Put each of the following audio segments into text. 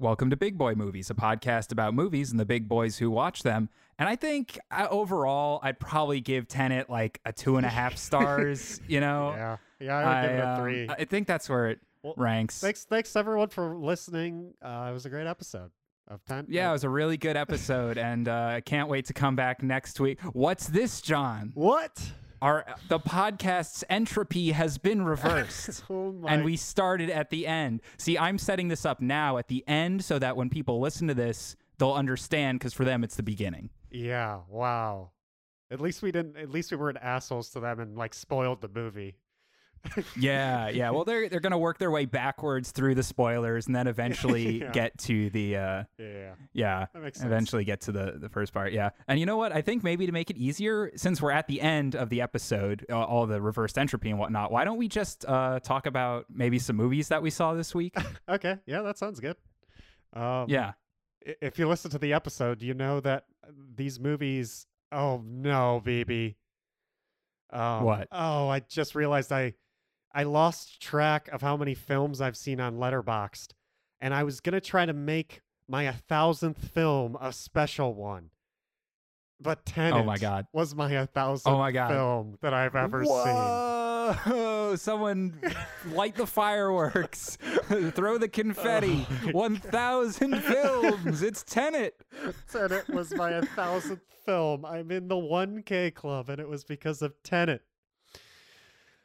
Welcome to Big Boy Movies, a podcast about movies and the big boys who watch them. And I think uh, overall, I'd probably give Tenet like a two and a half stars. You know, Yeah, yeah, I would give it a um, three. I think that's where it Well, ranks. thanks, thanks everyone for listening. Uh, it was a great episode of Ten. Yeah, it was a really good episode, and uh, I can't wait to come back next week. What's this, John? what? Our the podcast's entropy has been reversed. Oh my! and we started at the end. See, I'm setting this up now at the end so that when people listen to this, they'll understand because for them it's the beginning. yeah, wow. At least we didn't. At least we weren't assholes to them and like spoiled the movie. Yeah, yeah. Well, they're they're gonna work their way backwards through the spoilers and then eventually Yeah. get to the uh, Yeah, yeah. that makes sense. Eventually get to the the first part, yeah. And you know what? I think maybe to make it easier, since we're at the end of the episode, uh, all the reversed entropy and whatnot. Why don't we just uh, talk about maybe some movies that we saw this week? Okay, yeah, that sounds good. Um, yeah. If you listen to the episode, you know that these movies. Oh no, baby. Um, What? Oh, I just realized I, I lost track of how many films I've seen on Letterboxd, and I was gonna try to make my a thousandth film a special one. But Tenet Oh my god. was my a oh thousandth Oh my God. film that I've ever seen. Whoa! Someone light the fireworks, throw the confetti. Oh. One thousand films. It's Tenet. Tenet was my a thousandth film. I'm in the 1K club, and it was because of Tenet.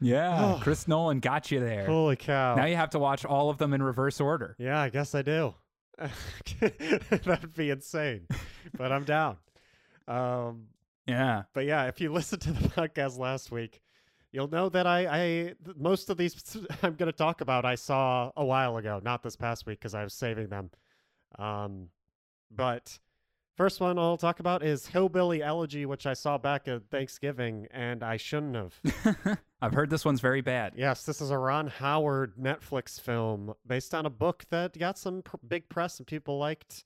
Yeah, Oh. Chris Nolan got you there. Holy cow! Now you have to watch all of them in reverse order. Yeah, I guess I do. That'd be insane, but I'm down. Um, Yeah. but yeah, if you listened to the podcast last week, you'll know that I, I most of these I'm going to talk about I saw a while ago, not this past week because I was saving them. Um, but first one I'll talk about is Hillbilly Elegy, which I saw back at Thanksgiving, and I shouldn't have. I've heard this one's very bad. Yes, this is a Ron Howard Netflix film based on a book that got some pr- big press and people liked.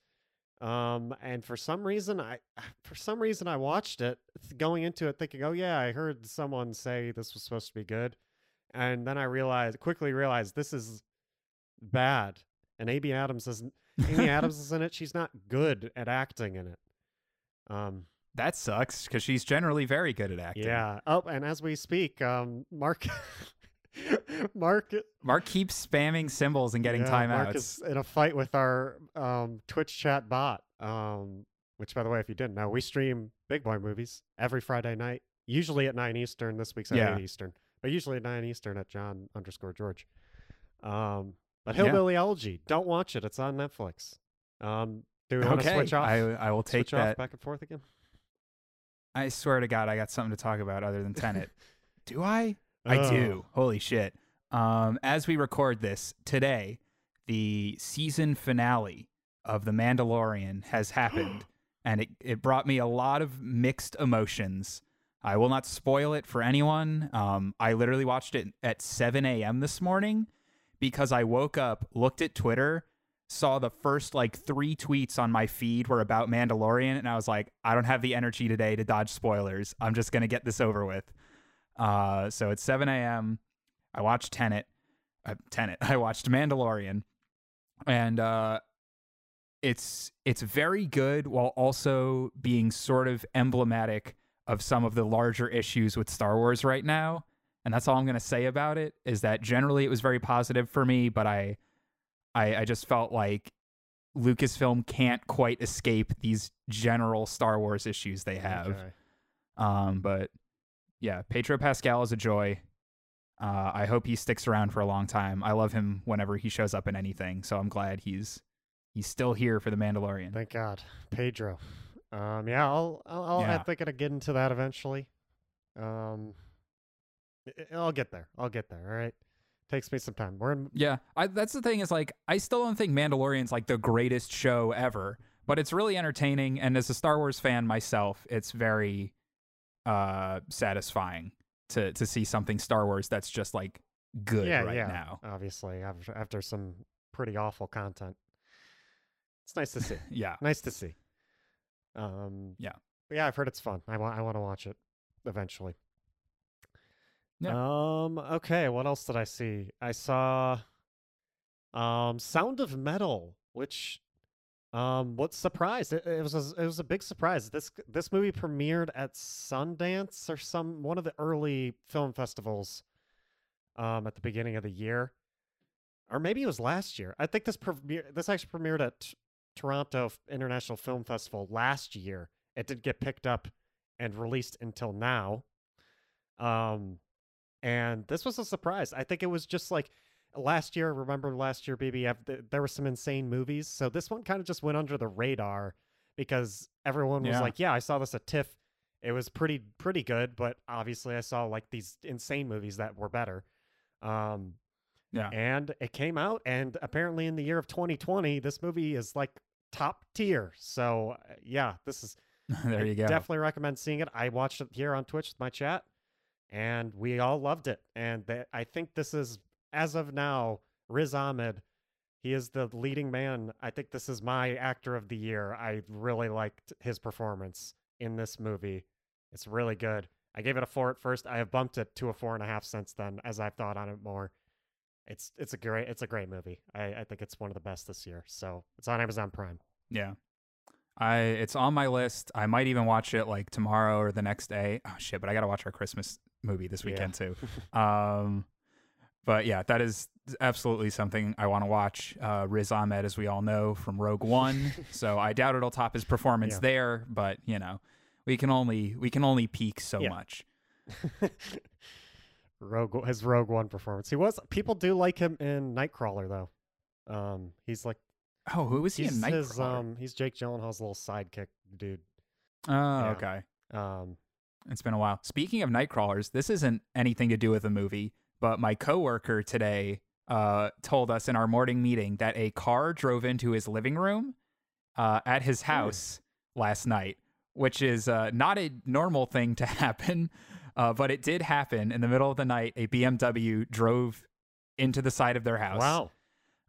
Um, and for some reason, I for some reason I watched it th- going into it thinking, oh yeah, I heard someone say this was supposed to be good, and then I realized quickly realized this is bad. And Amy Adams isn't. Amy Adams is in it. She's not good at acting in it. Um, That sucks because she's generally very good at acting. yeah. Oh, and as we speak, um, Mark, Mark Mark keeps spamming symbols and getting Yeah, Mark timeouts. is in a fight with our um, Twitch chat bot. Um, which, by the way, if you didn't know, we stream Big Boy movies every Friday night, usually at nine Eastern. This week's at Yeah. eight Eastern, but usually at nine Eastern at John underscore George. Um, but Yeah. Hillbilly Elegy, don't watch it. It's on Netflix. Um, do we want to okay, switch off? I I will take switch that. back and forth again. I swear to God, I got something to talk about other than Tenet. do I? I Oh. do. Holy shit. Um, as we record this today, the season finale of The Mandalorian has happened, and it, it brought me a lot of mixed emotions. I will not spoil it for anyone. Um, I literally watched it at 7 a.m. this morning because I woke up, looked at Twitter, saw the first like three tweets on my feed were about Mandalorian, and I was like, I don't have the energy today to dodge spoilers. I'm just gonna get this over with. Uh, so it's 7 a.m. I watched Tenet. Uh, Tenet. I watched Mandalorian, and uh, it's it's very good while also being sort of emblematic of some of the larger issues with Star Wars right now. And that's all I'm gonna say about it. Is that generally it was very positive for me, but I I, I just felt like Lucasfilm can't quite escape these general Star Wars issues they have. Okay. Um, but yeah, Pedro Pascal is a joy. Uh, I hope he sticks around for a long time. I love him whenever he shows up in anything, so I'm glad he's he's still here for the Mandalorian. Thank God, Pedro. Um, yeah, I'll, I'll, I'll Yeah. I think I'll get into that eventually. Um, I'll get there. I'll get there. All right, takes me some time. We're in. Yeah, I, that's the thing is like I still don't think Mandalorian's like the greatest show ever, but it's really entertaining. And as a Star Wars fan myself, it's very uh satisfying to to see something Star Wars that's just like good yeah, right yeah. now. Obviously, after, after some pretty awful content, it's nice to see. Yeah, nice to see. Um, Yeah. yeah, I've heard it's fun. I want. I want to watch it eventually. Yeah. Um. Okay. What else did I see? I saw. Um, Sound of Metal which um what surprised it, it was a, it was a big surprise. This this movie premiered at Sundance or some one of the early film festivals um at the beginning of the year. Or maybe it was last year. I think this premiere this actually premiered at T- Toronto International Film Festival last year. It did get picked up and released until now. Um and this was a surprise. I think it was just like last year. Remember last year, BBF? There were some insane movies, so this one kind of just went under the radar because everyone was Yeah. like, "Yeah, I saw this at TIFF. It was pretty pretty good, but obviously I saw like these insane movies that were better." Um, Yeah. and it came out, and apparently in the year of 2020, this movie is like top tier. So uh, yeah, this is there you go. Definitely recommend seeing it. I watched it here on Twitch with my chat, and we all loved it. And th- I think this is, as of now, Riz Ahmed. He is the leading man. I think this is my actor of the year. I really liked his performance in this movie. It's really good. I gave it a four at first. I have bumped it to a four and a half since then, as I've thought on it more. It's it's a great it's a great movie. I, I think it's one of the best this year. So it's on Amazon Prime. Yeah. I it's on my list. I might even watch it like tomorrow or the next day. Oh shit, but I got to watch our Christmas movie this Yeah. weekend too. um but yeah, that is absolutely something I want to watch. Uh Riz Ahmed as we all know from Rogue One. so I doubt it'll top his performance Yeah. there, but you know, we can only we can only peak so Yeah. much. Rogue his Rogue One performance. He was people do like him in Nightcrawler though. Um, he's like Oh, who was he he's in his um he's Jake Gyllenhaal's little sidekick dude. oh, yeah. okay. Um, It's been a while. Speaking of Nightcrawlers, this isn't anything to do with the movie, but my coworker today uh, told us in our morning meeting that a car drove into his living room uh, at his house last night, which is uh, not a normal thing to happen, uh, but it did happen in the middle of the night. A BMW drove into the side of their house. wow.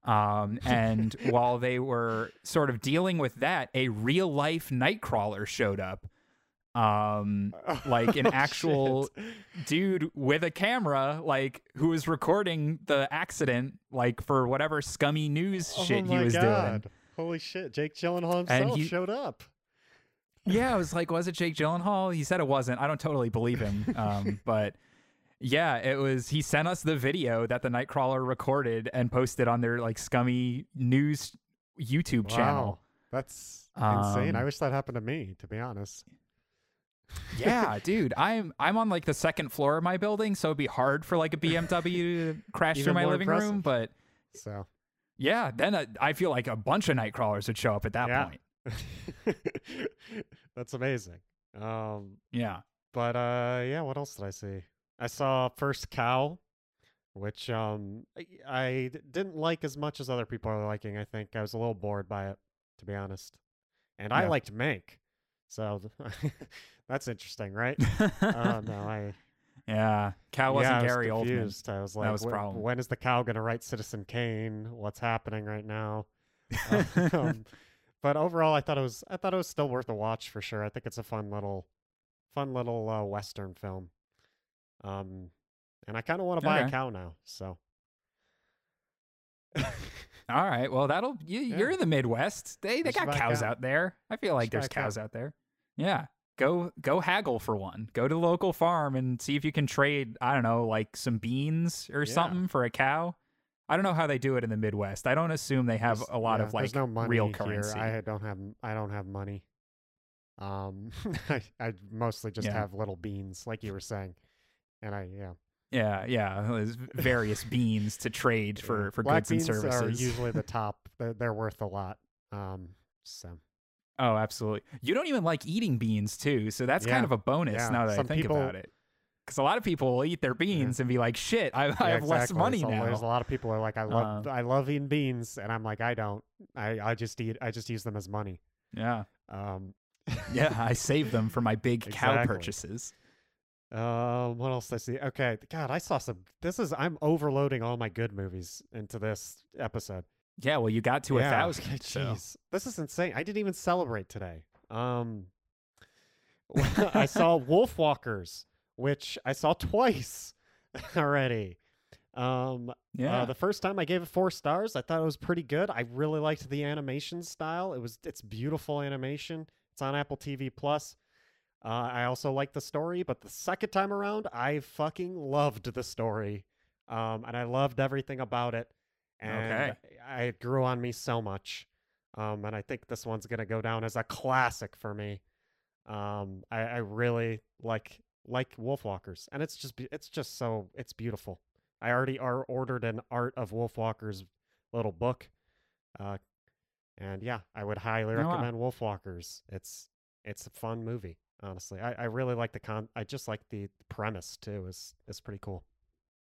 Um, and while they were sort of dealing with that, a real life Nightcrawler showed up. Um, like an Oh, actual shit. dude with a camera, like who was recording the accident, like for whatever scummy news oh shit he was God. Holy shit! Jake Gyllenhaal himself he- showed up. Yeah, I was like, was it Jake Gyllenhaal? He said it wasn't. I don't totally believe him. Um, but yeah, it was. He sent us the video that the Nightcrawler recorded and posted on their like scummy news YouTube channel. Wow, that's insane. I Um, wish that happened to me. To be honest. Yeah, dude, I'm I'm on like the second floor of my building, so it'd be hard for like a BMW to crash Even through my living room. But So yeah, then uh, I feel like a bunch of night crawlers would show up at that Yeah. point. that's amazing. Um, Yeah, But uh yeah, what else did I see? I saw First Cow, which um I, didn't like as much as other people are liking, I think. I was a little bored by it, to be honest. And I liked Mank. So that's interesting, right? uh, no, I yeah. Cow wasn't yeah, I was Gary Oldman. I was like, that was "Wh- problem. when is the cow going to write Citizen Kane? What's happening right now? um, but overall, I thought it was I thought it was still worth a watch for sure. I think it's a fun little, fun little uh, western film. Um, and I kind of want to buy a cow now. So All right, well that'll you, Yeah. you're in the Midwest. They they should got cows cow. out there. I feel like buy there's a cow. cows out there. Yeah, go go haggle for one. Go to the local farm and see if you can trade. I don't know, like some beans or Yeah. something for a cow. I don't know how they do it in the Midwest. I don't assume they have There's- a lot yeah, of like no real here. currency. I don't have I don't have money. Um, I I mostly just Yeah. have little beans, like you were saying, and I yeah. Yeah, yeah. There's various beans to trade for for Black goods and beans services. are usually the top. They're, they're worth a lot. Um, so oh, absolutely. You don't even like eating beans too, so that's Yeah, kind of a bonus yeah. now that Some I think people- about it. Because a lot of people will eat their beans and be like, "Shit, I, I Yeah, have less money So now." There's a lot of people are like, I love Uh, I love eating beans, and I'm like, I don't. I I just eat. I just use them as money. Yeah, Um, yeah. I save them for my big cow purchases. Um, what else did I see? Okay, God, I saw some. This is I'm overloading all my good movies into this episode. Yeah, well, you got to a thousand. okay, so. Jeez, this is insane. I didn't even celebrate today. Um, I saw Wolfwalkers, which I saw twice already. Um, Yeah. uh, the first time I gave it four stars, I thought it was pretty good. I really liked the animation style. It was it's beautiful animation. It's on Apple TV Plus. Uh, I also like the story, but the second time around, I fucking loved the story, um, and I loved everything about it. And Okay. I, it grew on me so much, um, and I think this one's gonna go down as a classic for me. Um, I, I really like like Wolfwalkers, and it's just it's just so it's beautiful. I already are ordered an Art of Wolfwalkers little book, uh, and yeah, I would highly Oh, wow. recommend Wolfwalkers. It's it's a fun movie, honestly. I, I really like the con. I just like the premise too. is is pretty cool.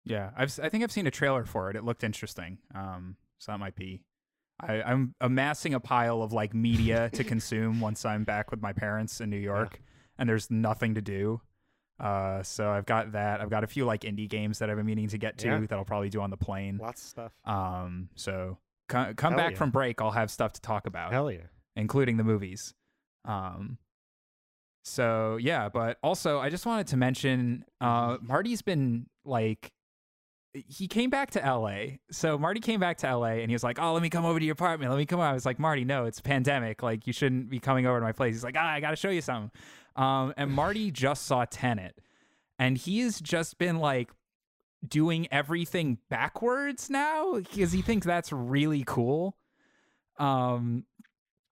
Yeah, I've I think I've seen a trailer for it. It looked interesting. Um, so that might be. I, I'm amassing a pile of like media to consume once I'm back with my parents in New York, and there's nothing to do. Uh, so I've got that. I've got a few like indie games that I've been meaning to get to Yeah. that I'll probably do on the plane. Lots of stuff. Um, so co- come Hell back yeah. from break, I'll have stuff to talk about Hell yeah. including the movies. Um, so yeah, but also I just wanted to mention uh, Marty's been like he came back to LA. So Marty came back to LA and he was like, "Oh, let me come over to your apartment. Let me come." over." I was like, "Marty, no, it's a pandemic. Like you shouldn't be coming over to my place." He's like, "Ah, I got to show you something." Um, and Marty just saw Tenet, and he has just been like doing everything backwards now because he thinks that's really cool. Um,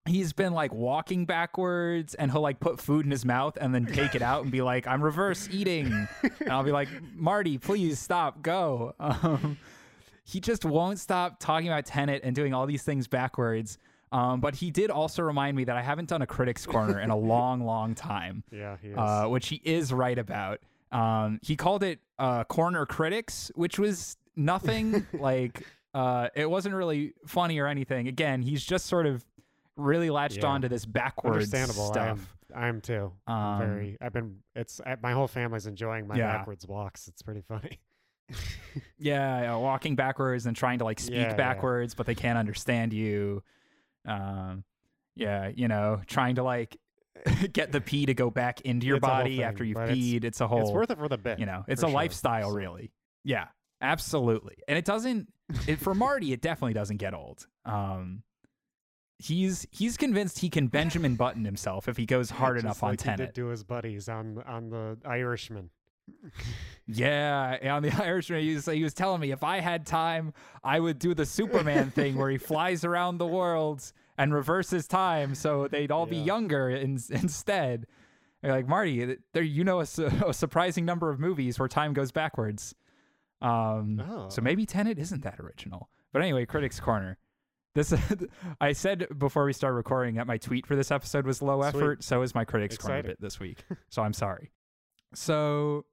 he's been like walking backwards and he'll like put food in his mouth and then take it out and be like i'm reverse eating and i'll be like marty please stop go um, he just won't stop talking about tenet and doing all these things backwards um, but he did also remind me that i haven't done a critics corner in a long long time Yeah, he is. uh, which he is right about. Um, he called it uh, corner critics, which was nothing like uh, it wasn't really funny or anything. Again, he's just sort of really latched Yeah. onto this backwards Understandable. I am, stuff. I am too. Um, Very. I've been. It's I- my whole family's enjoying my Yeah. backwards walks. It's pretty funny. Yeah, yeah, walking backwards and trying to like speak Yeah, backwards, but they can't understand you. Um, yeah, you know, trying to like get the pee to go back into your It's body thing, after you've but it's- peed. It's, a whole it's worth it for the bit. you know it's a sure. lifestyle So- really yeah absolutely and it doesn't it, for marty it definitely doesn't get old um he's he's convinced he can benjamin button himself if he goes hard Just enough on like he did tenet. to his buddies on on the Irishman. yeah on the irishman he was, he was telling me if i had time i would do the superman thing where he flies around the world and reverses time so they'd all be younger in, instead. You're like marty there you know a, su- a surprising number of movies where time goes backwards. Um Oh. so maybe tenet isn't that original. But anyway critics corner this i said before we start recording that my tweet for this episode was low Sweet. effort so is my critics corner Exciting. bit this week so i'm sorry so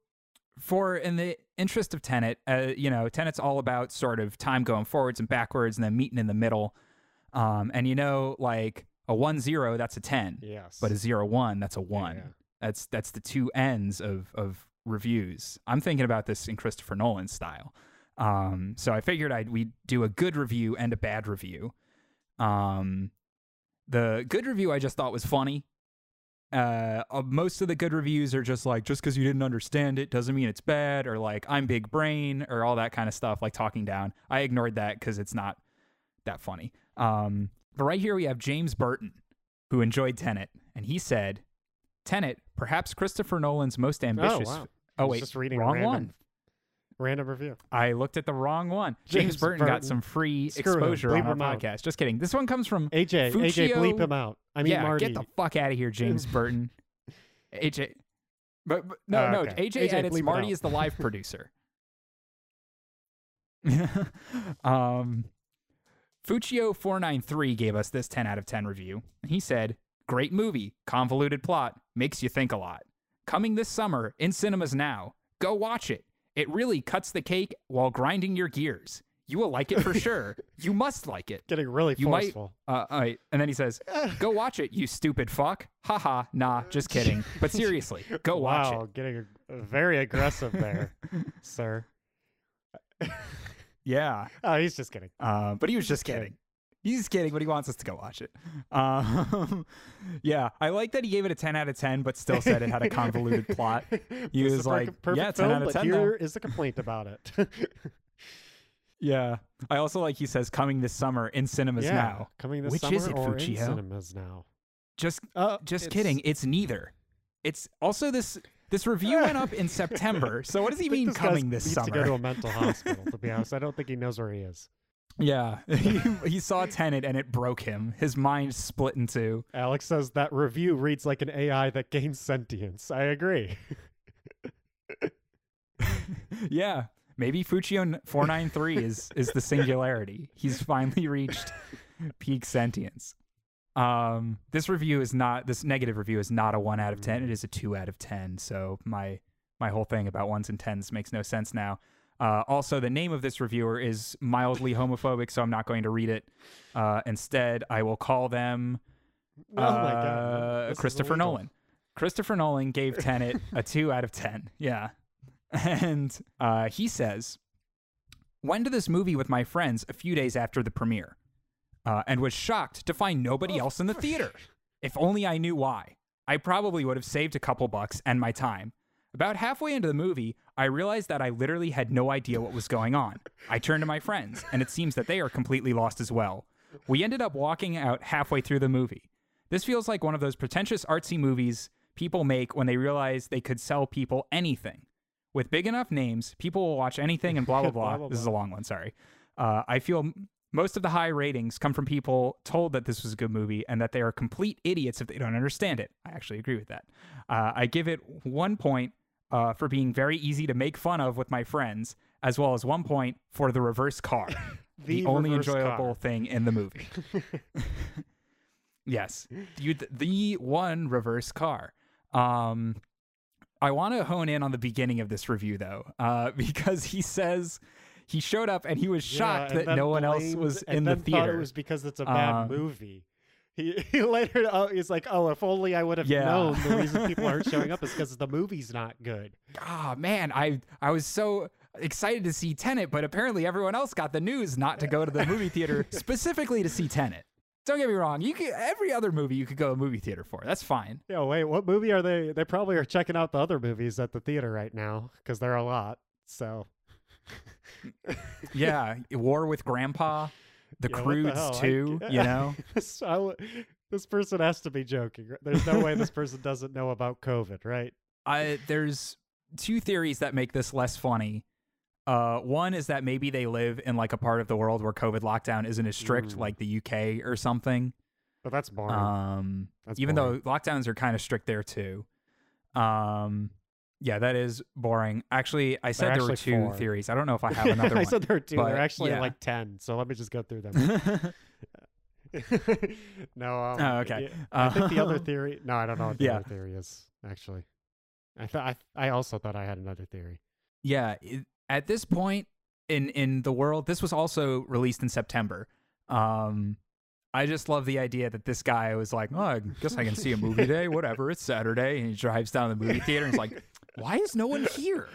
for in the interest of tenet uh, you know tenet's all about sort of time going forwards and backwards and then meeting in the middle um and you know like a one zero that's a 10 Yes. but a zero one that's a Yeah, one yeah. that's that's the two ends of of reviews. I'm thinking about this in Christopher Nolan style. Um, so I figured I'd we'd do a good review and a bad review. Um, the good review I just thought was funny. Uh, most of the good reviews are just like, just because you didn't understand it doesn't mean it's bad, or like I'm big brain, or all that kind of stuff, like talking down. I ignored that because it's not that funny. Um, but right here we have James Burton, who enjoyed Tenet, and he said, Tenet, perhaps Christopher Nolan's most ambitious. Oh wow. Oh, wait, just reading wrong one. Random review. I looked at the wrong one. James, James Burton, got some free Screw him. exposure Bleep on our him out. podcast. Just kidding. This one comes from AJ, AJ, bleep him out. I mean yeah. Marty. Get the fuck out of here, James Burton. AJ, but, but no, Oh, no. okay. AJ, AJ, edits. Marty is the live producer. um, Fuccio four nine three gave us this ten out of ten review. He said, "Great movie, convoluted plot, makes you think a lot. Coming this summer in cinemas now. Go watch it. It really cuts the cake while grinding your gears. You will like it for sure. You must like it. Getting really You might- forceful. Uh, all right. And then he says, "Go watch it, you stupid fuck." Haha. Nah, just kidding. But seriously, go watch wow, it. getting very aggressive there, sir. Yeah. Oh, he's just kidding. Uh, but he was just kidding. He's kidding, but he wants us to go watch it. Um, yeah, I like that he gave it a 10 out of 10, but still said it had a convoluted plot. He was like, perfect "Yeah, 10 film, out of but 10 here though." is a complaint about it. Yeah. I also like he says coming this summer in cinemas yeah, now. coming this Which summer is it, or in cinemas now. Just Uh, just it's- kidding. It's neither. It's also this this review went up in September. So what does he mean coming this summer? to go to a mental hospital. To be honest, I don't think he knows where he is. Yeah. he, he saw Tenet and it broke him. His mind split in two. Alex says that review reads like an AI that gains sentience. I agree. yeah. Maybe Fuccio 493 is is the singularity. He's finally reached peak sentience. Um this review is not this negative review is not a 1 out of 10. It is a 2 out of 10. So my my whole thing about ones and tens makes no sense now. Uh, also, the name of this reviewer is mildly homophobic, so I'm not going to read it. Uh, instead, I will call them oh uh, this Christopher. Nolan. Christopher Nolan gave Tenet a two out of ten. Yeah, and uh, he says, "Went to this movie with my friends a few days after the premiere, uh, and was shocked to find nobody else in the theater. If only I knew why. I probably would have saved a couple bucks and my time." About halfway into the movie, I realized that I literally had no idea what was going on. I turned to my friends, and it seems that they are completely lost as well. We ended up walking out halfway through the movie. This feels like one of those pretentious artsy movies people make when they realize they could sell people anything. With big enough names, people will watch anything and blah, blah, blah. Blah, blah, this is a long one, sorry. Uh, I feel most of the high ratings come from people told that this was a good movie and that they are complete idiots if they don't understand it. I actually agree with that. Uh, I give it one point uh, for being very easy to make fun of with my friends, as well as one point for the reverse car, the, The only enjoyable car. thing in the movie. yes, you, the one reverse car. Um, I want to hone in on the beginning of this review though, uh, because he says he showed up and he was shocked and that no one else was in the theater. it was because it's a bad Um, movie. He, he later oh, he's like, oh, if only I would have Yeah. known the reason people aren't showing up is because the movie's not good. Ah man, I I was so excited to see Tenet, but apparently everyone else got the news not to go to the movie theater specifically to see Tenet. Don't get me wrong, you could every other movie you could go to a movie theater for. That's fine. Yeah, wait, what movie are they? They probably are checking out the other movies at the theater right now because there are a lot. So Yeah, War with Grandpa, The Yeah, what the Croods? I too. You know, So I this person has to be joking. right? There's no way this person doesn't know about COVID, right? I there's two theories that make this less funny. Uh, one is that maybe they live in like a part of the world where COVID lockdown isn't as strict, Mm. like the UK or something. But that's boring. Um, That's even boring. though lockdowns are kind of strict there too. Um, yeah, that is boring. Actually, I said there were two four. theories. I don't know if I have another I one. said there were two. but, They're actually yeah. like ten. So let me just go through them. no. Um, Oh, okay. yeah, I think the other Uh, theory. No, I don't know what the Yeah. other theory is. Actually, I thought I, I also thought I had another theory. yeah, it, at this point in in the world, this was also released in September. Um, I just love the idea that this guy was like, "Oh, I guess I can see a movie today. Whatever, it's Saturday," and he drives down to the movie theater and is like, "Why is no one here?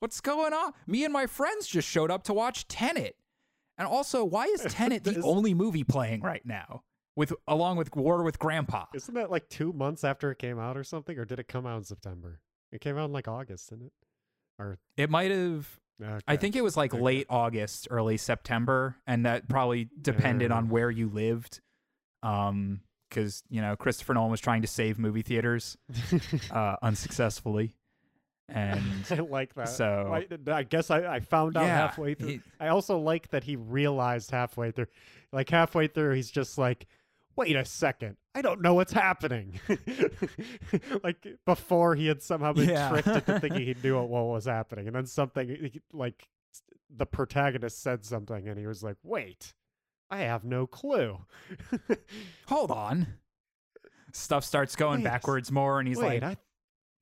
What's going on? Me and my friends just showed up to watch Tenet, and also, why is Tenet the only movie playing right now with along with War with Grandpa?" Isn't that like two months after it came out or something, or did it come out in September? It came out in like August, didn't it? Or It might have. I think it was like Okay. late August, early September, and that probably depended on where you lived. Um, because you know Christopher Nolan was trying to save movie theaters, uh, unsuccessfully, and I like that. so- I, I guess I, I found out Yeah, halfway through. he- I also like that he realized halfway through, like halfway through, he's just like, "Wait a second, I don't know what's happening." like before, he had somehow been Yeah. tricked into thinking he knew what, was happening, and then something like the protagonist said something, and he was like, "Wait, I have no clue." hold on, stuff starts going Wait, backwards more, and he's Wait, like, I,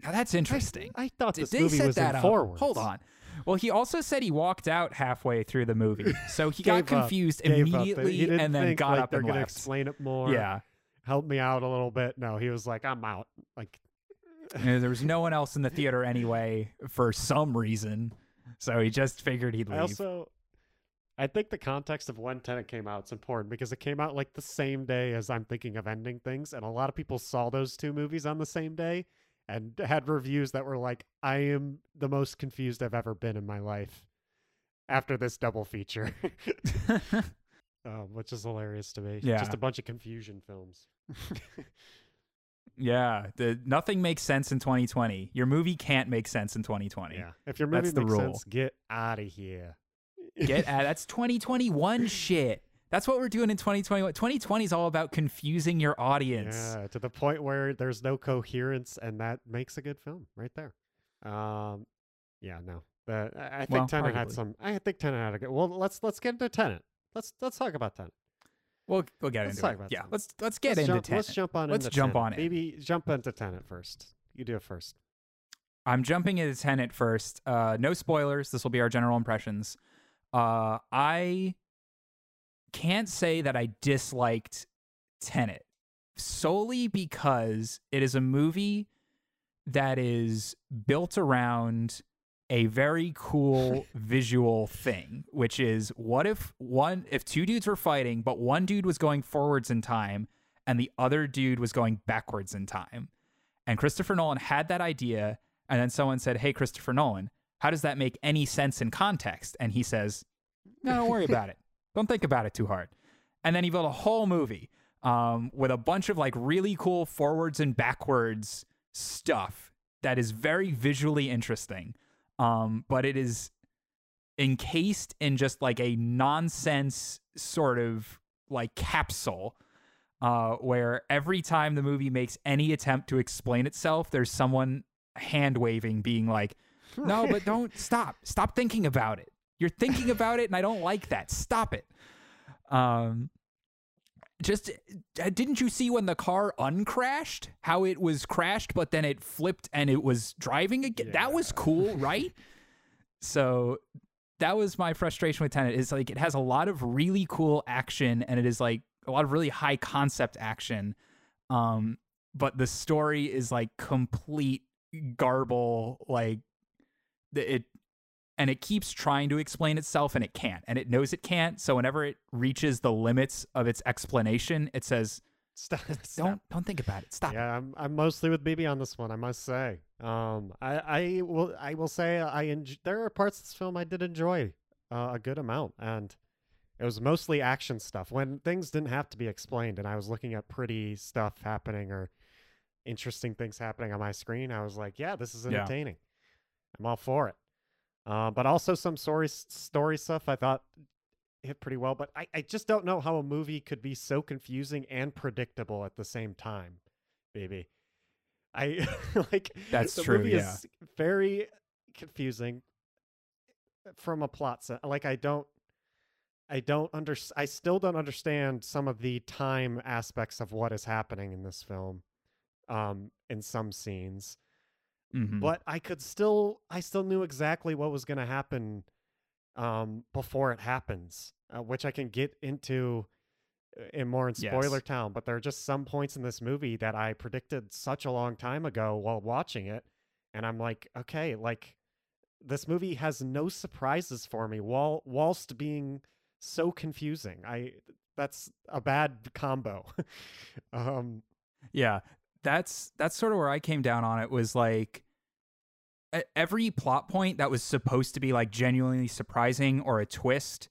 now that's interesting. I, thought Did this they movie set was that in up? forwards. Hold on. Well, he also said he walked out halfway through the movie, so he got confused up. immediately and then think, got like, up they're and gonna left. explain it more. Yeah, help me out a little bit. No, he was like, I'm out. Like, there was no one else in the theater anyway for some reason, so he just figured he'd leave. I also, I think the context of when Tenet came out is important because it came out like the same day as I'm thinking of ending things, and a lot of people saw those two movies on the same day and had reviews that were like, "I am the most confused I've ever been in my life." after this double feature, um, which is hilarious to me. Yeah. Just a bunch of confusion films. yeah, the nothing makes sense in 2020. Your movie can't make sense in 2020. yeah. If your movie That's the makes rule. sense, get out of here. Get at that's 2021 shit. That's what we're doing in 2021. 2020 is all about confusing your audience. Yeah, to the point where there's no coherence, and that makes a good film right there. Um, yeah, no, but I I think Well, Tenet had some. I think Tenet had a good. Well, let's let's get into Tenet. Let's let's talk about Tenet. We'll we'll get Let's into talk it. about Yeah, some- let's let's get let's into jump, Tenet. Let's jump on. Let's jump Tenet. on it. Maybe jump into Tenet first. You do it first. I'm jumping into Tenet first. Uh, no spoilers. This will be our general impressions. Uh, I can't say that I disliked Tenet solely because it is a movie that is built around a very cool visual thing, which is what if one if two dudes were fighting, but one dude was going forwards in time and the other dude was going backwards in time. And Christopher Nolan had that idea, and then someone said, Hey, Christopher Nolan, how does that make any sense in context? And he says, No, don't worry about it. Don't think about it too hard. And then he built a whole movie um, with a bunch of like really cool forwards and backwards stuff that is very visually interesting. Um, but it is encased in just like a nonsense sort of like capsule uh, where every time the movie makes any attempt to explain itself, there's someone hand waving, being like, no, but don't stop. Stop thinking about it. You're thinking about it, and I don't like that. Stop it. Um, just uh, didn't you see when the car uncrashed? How it was crashed, but then it flipped and it was driving again. That was cool, right? so that was my frustration with Tenet. Is like it has a lot of really cool action, and it is like a lot of really high concept action. Um, but the story is like complete garble. Like the- it, and it keeps trying to explain itself, and it can't, and it knows it can't. So whenever it reaches the limits of its explanation, it says, Stop. "Don't don't think about it. Stop." Yeah, I'm I'm mostly with BB on this one. I must say. Um, I I will I will say I enj- there are parts of this film I did enjoy uh, a good amount, and it was mostly action stuff when things didn't have to be explained, and I was looking at pretty stuff happening or interesting things happening on my screen. I was like, yeah, this is Yeah. entertaining. I'm all for it. Uh, but also some story story stuff I thought hit pretty well. But I, I just don't know how a movie could be so confusing and predictable at the same time, baby. I like That's the true, Movie yeah. is very confusing from a plot set. Like I don't, I don't under, I still don't understand some of the time aspects of what is happening in this film, um, in some scenes Mhm. but I could still I still knew exactly what was going to happen um before it happens, uh, which I can get into uh, in more in spoiler Yes. town, but there are just some points in this movie that I predicted such a long time ago while watching it and I'm like, okay, like this movie has no surprises for me while whilst being so confusing. I that's a bad combo. um Yeah, that's that's sort of where I came down on it was like every plot point that was supposed to be like genuinely surprising or a twist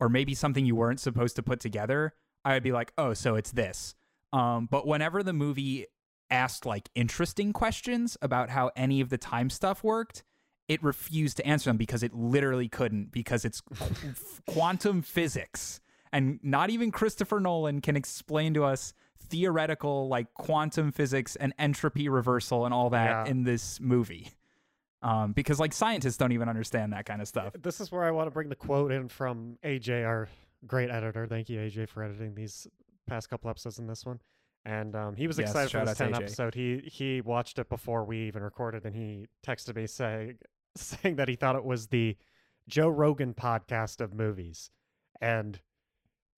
or maybe something you weren't supposed to put together, I would be like, "Oh, so it's this." Um, but whenever the movie asked like interesting questions about how any of the time stuff worked, it refused to answer them because it literally couldn't because it's quantum physics and not even Christopher Nolan can explain to us theoretical like quantum physics and entropy reversal and all that Yeah. in this movie. Um, because like scientists don't even understand that kind of stuff. This is where I want to bring the quote in from AJ, our great editor. Thank you, AJ, for editing these past couple episodes in this one. And um, he was Yes, excited for this 10 AJ. episode. He he watched it before we even recorded, and he texted me saying saying that he thought it was the Joe Rogan podcast of movies. And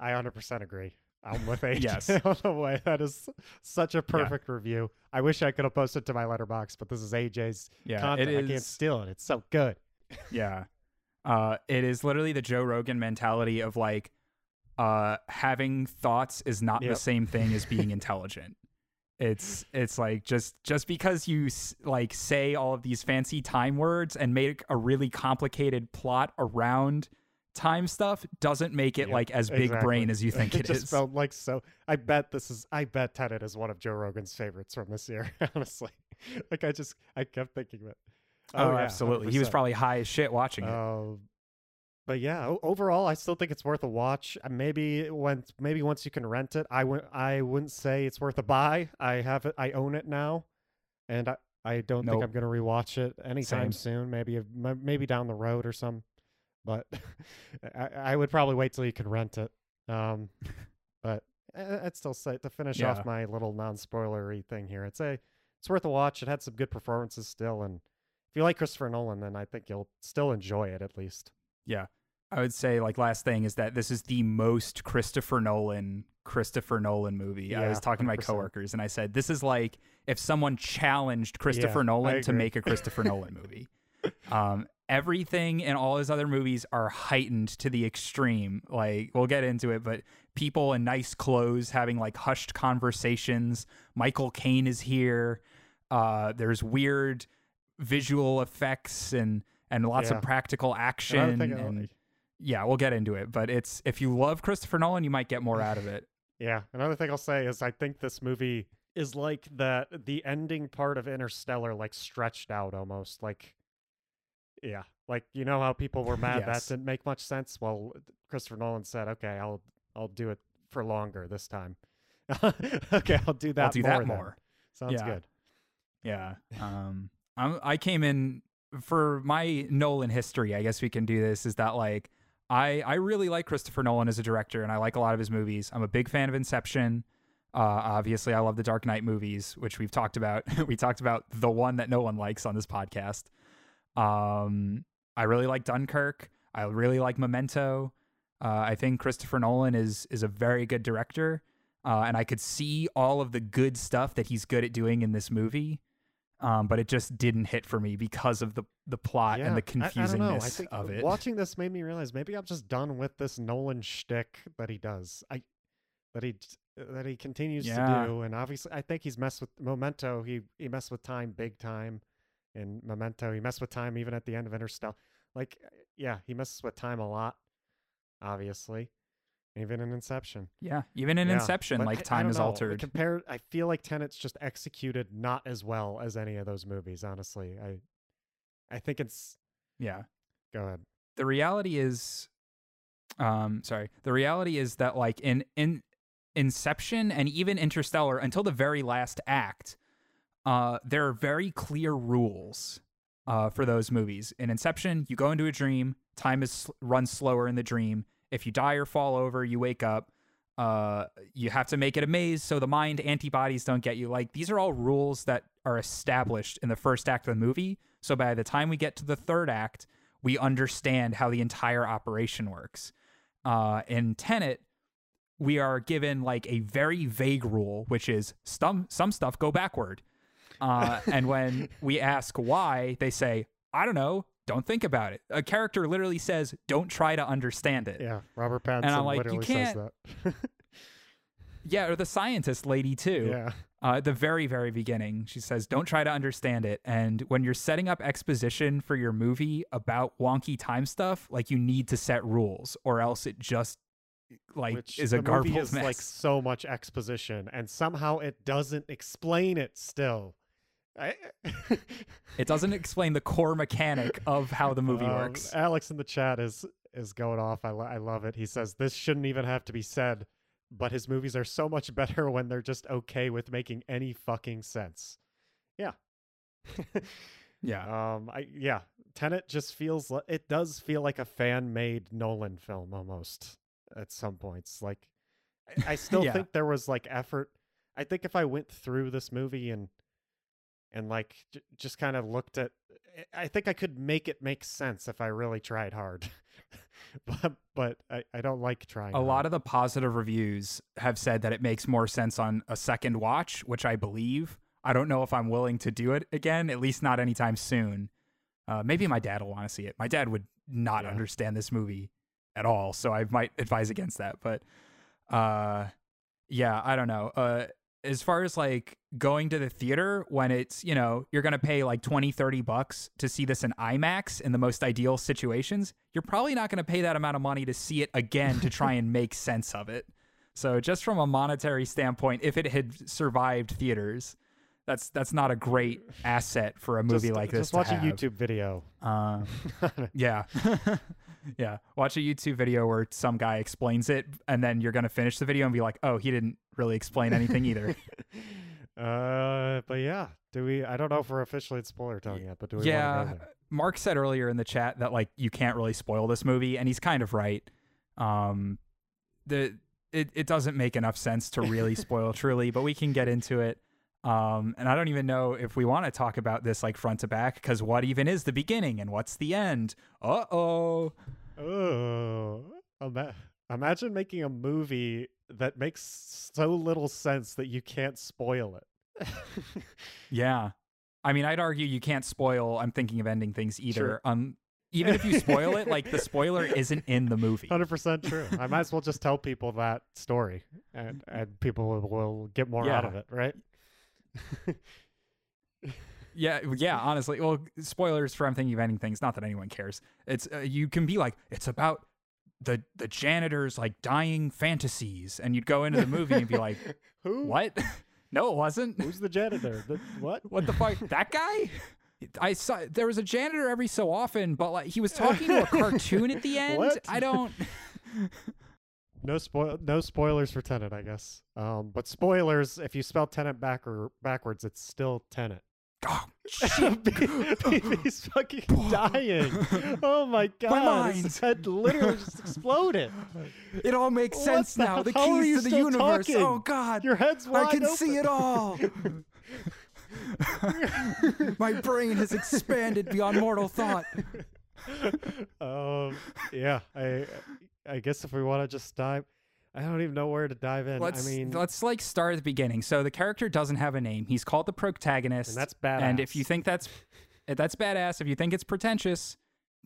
I 100% agree. I'm with AJ Yes. on the way. That is such a perfect review. I wish I could have posted to my Letterboxd, but this is AJ's Yeah, content. I can't steal it. It's so good. Yeah. Uh, it is literally the Joe Rogan mentality of like, uh, having thoughts is not Yep. the same thing as being intelligent. it's it's like just just because you s- like say all of these fancy time words and make a really complicated plot around time stuff doesn't make it Yeah, like as big exactly. brain as you think it it just is. felt like so. I bet this is. I bet Tenet is one of Joe Rogan's favorites from this year. Honestly, like I just I kept thinking of it. oh, yeah, absolutely. He was probably high as shit watching it. Uh, but yeah, overall, I still think it's worth a watch. Uh, Maybe when maybe once you can rent it, I would I wouldn't say it's worth a buy. I have it. I own it now, and I I don't think I'm gonna rewatch it anytime Same. soon. Maybe maybe down the road or some. But I, I would probably wait till you can rent it. Um, but I'd still say to finish Yeah. off my little non-spoilery thing here, I'd say it's worth a watch. It had some good performances still, and if you like Christopher Nolan, then I think you'll still enjoy it at least. Yeah. I would say like last thing is that this is the most Christopher Nolan Christopher Nolan movie. I was Yeah, talking to my coworkers and I said this is like if someone challenged Christopher I Nolan to make a Christopher Nolan movie. Um everything in all his other movies are heightened to the extreme. Like we'll get into it, but people in nice clothes having like hushed conversations. Michael Caine is here. Uh there's weird visual effects and and lots Yeah. of practical action and yeah, we'll get into it. But it's if you love Christopher Nolan, you might get more out of it. Yeah. Another thing I'll say is I think this movie is like that the ending part of Interstellar like stretched out almost like yeah like you know how people were mad Yes. that didn't make much sense well Christopher Nolan said okay I'll I'll do it for longer this time okay I'll do that I'll do more that more. sounds Yeah. good Yeah. Um, I'm, I came in for my Nolan history. I guess we can do this. Is that like I I really like Christopher Nolan as a director, and I like a lot of his movies. I'm a big fan of Inception. Uh, obviously, I love the Dark Knight movies, which we've talked about. we talked about the one that no one likes on this podcast. Um, I really like Dunkirk. I really like Memento. Uh, I think Christopher Nolan is is a very good director, uh, and I could see all of the good stuff that he's good at doing in this movie. Um, but it just didn't hit for me because of the the plot and the I- I, don't know. I confusingness think of it. watching this made me realize maybe I'm just done with this Nolan shtick that he does. I that he that he continues Yeah. to do, and obviously I think he's messed with Memento. He he messed with time big time in Memento. He messed with time even at the end of Interstellar. Like yeah, he messes with time a lot. Obviously, even in Inception. yeah, even in Yeah, Inception, but like I- I time don't is know. altered. Compared, I feel like Tenet's just executed not as well as any of those movies. Honestly, I I think it's yeah. go ahead. the reality is um sorry the reality is that like in in inception and even interstellar until the very last act uh there are very clear rules uh for those movies. In inception you go into a dream time is runs slower in the dream. If you die or fall over you wake up. Uh you have to make it a maze so the mind antibodies don't get you. Like these are all rules that are established in the first act of the movie. So by the time we get to the third act we understand how the entire operation works. Uh, in Tenet, we are given like a very vague rule, which is some some stuff go backward. Uh, and when we ask why, they say, "I don't know. Don't think about it." A character literally says, "Don't try to understand it." Yeah, Robert Pattinson I'm like, you literally can't- says that. Yeah, or the scientist lady too. yeah, uh, at the very, very beginning, she says, "Don't try to understand it." And when you're setting up exposition for your movie about wonky time stuff, like you need to set rules, or else it just like which is a garbled movie is mess. like so much exposition, and somehow it doesn't explain it. Still, it doesn't explain the core mechanic of how the movie Um, works. Alex in the chat is is going off. I lo- I love it. He says this shouldn't even have to be said, but his movies are so much better when they're just okay with making any fucking sense. Yeah. Yeah, Um, I yeah, Tenet just feels li- it does feel like a fan made Nolan film almost at some points. Like, I, I still Yeah. think there was like effort. I think if I went through this movie and and like j- just kind of looked at, I- I think I could make it make sense if I really tried hard. but but I, I don't like trying. a lot of the positive reviews have said that it makes more sense on a second watch, which I believe. I don't know if I'm willing to do it again, at least not anytime soon. Uh, maybe my dad will want to see it. My dad would not Yeah. understand this movie at all, so I might advise against that. But uh, yeah, I don't know. Uh, as far as like going to the theater when it's, you know, you're going to pay like 20, 30 bucks to see this in IMAX in the most ideal situations, you're probably not going to pay that amount of money to see it again to try and make sense of it. So just from a monetary standpoint, if it had survived theaters, that's that's not a great asset for a movie just, like this. Just watch a. YouTube video. Uh, yeah. yeah. Watch a YouTube video where some guy explains it, and then you're going to finish the video and be like, oh, he didn't really explain anything either. uh, but yeah, do we? I don't know if we're officially at spoiler time yet, but do we? yeah. Mark said earlier in the chat that, like, you can't really spoil this movie, and he's kind of right. Um, the it, it doesn't make enough sense to really spoil truly, but we can get into it. Um, and I don't even know if we want to talk about this like front to back because what even is the beginning and what's the end? Uh oh. Oh, ima- imagine making a movie that makes so little sense that you can't spoil it. Yeah. I mean, I'd argue you can't spoil I'm thinking of ending things either. Sure. Um even if you spoil it, like the spoiler isn't in the movie. Hundred percent true. I might as well just tell people that story, and and people will, will get more out of it, right? Yeah, yeah, honestly. Well, spoilers for I'm thinking of ending things, not that anyone cares. It's uh, you can be like it's about the the janitor's like dying fantasies and you'd go into the movie and be like, Who? "What? no, it wasn't. Who's the janitor? The, what? What the fuck? that guy?" I saw there was a janitor every so often, but like he was talking to a cartoon at the end. What? I don't No spoil. No spoilers for Tenet, I guess. Um, but spoilers if you spell Tenet back or backwards, it's still Tenet. Oh. He's fucking dying. Oh my god! His mind. head literally just exploded. It all makes What sense the now. The keys to the universe. talking? Oh God. Your head's wide I can open. see it all. My brain has expanded beyond mortal thought. um, yeah, I I guess if we want to just dive, I don't even know where to dive in. Let's I mean, let's like start at the beginning. So the character doesn't have a name. He's called the protagonist. and that's bad. And if you think that's eh, that's badass, if you think it's pretentious,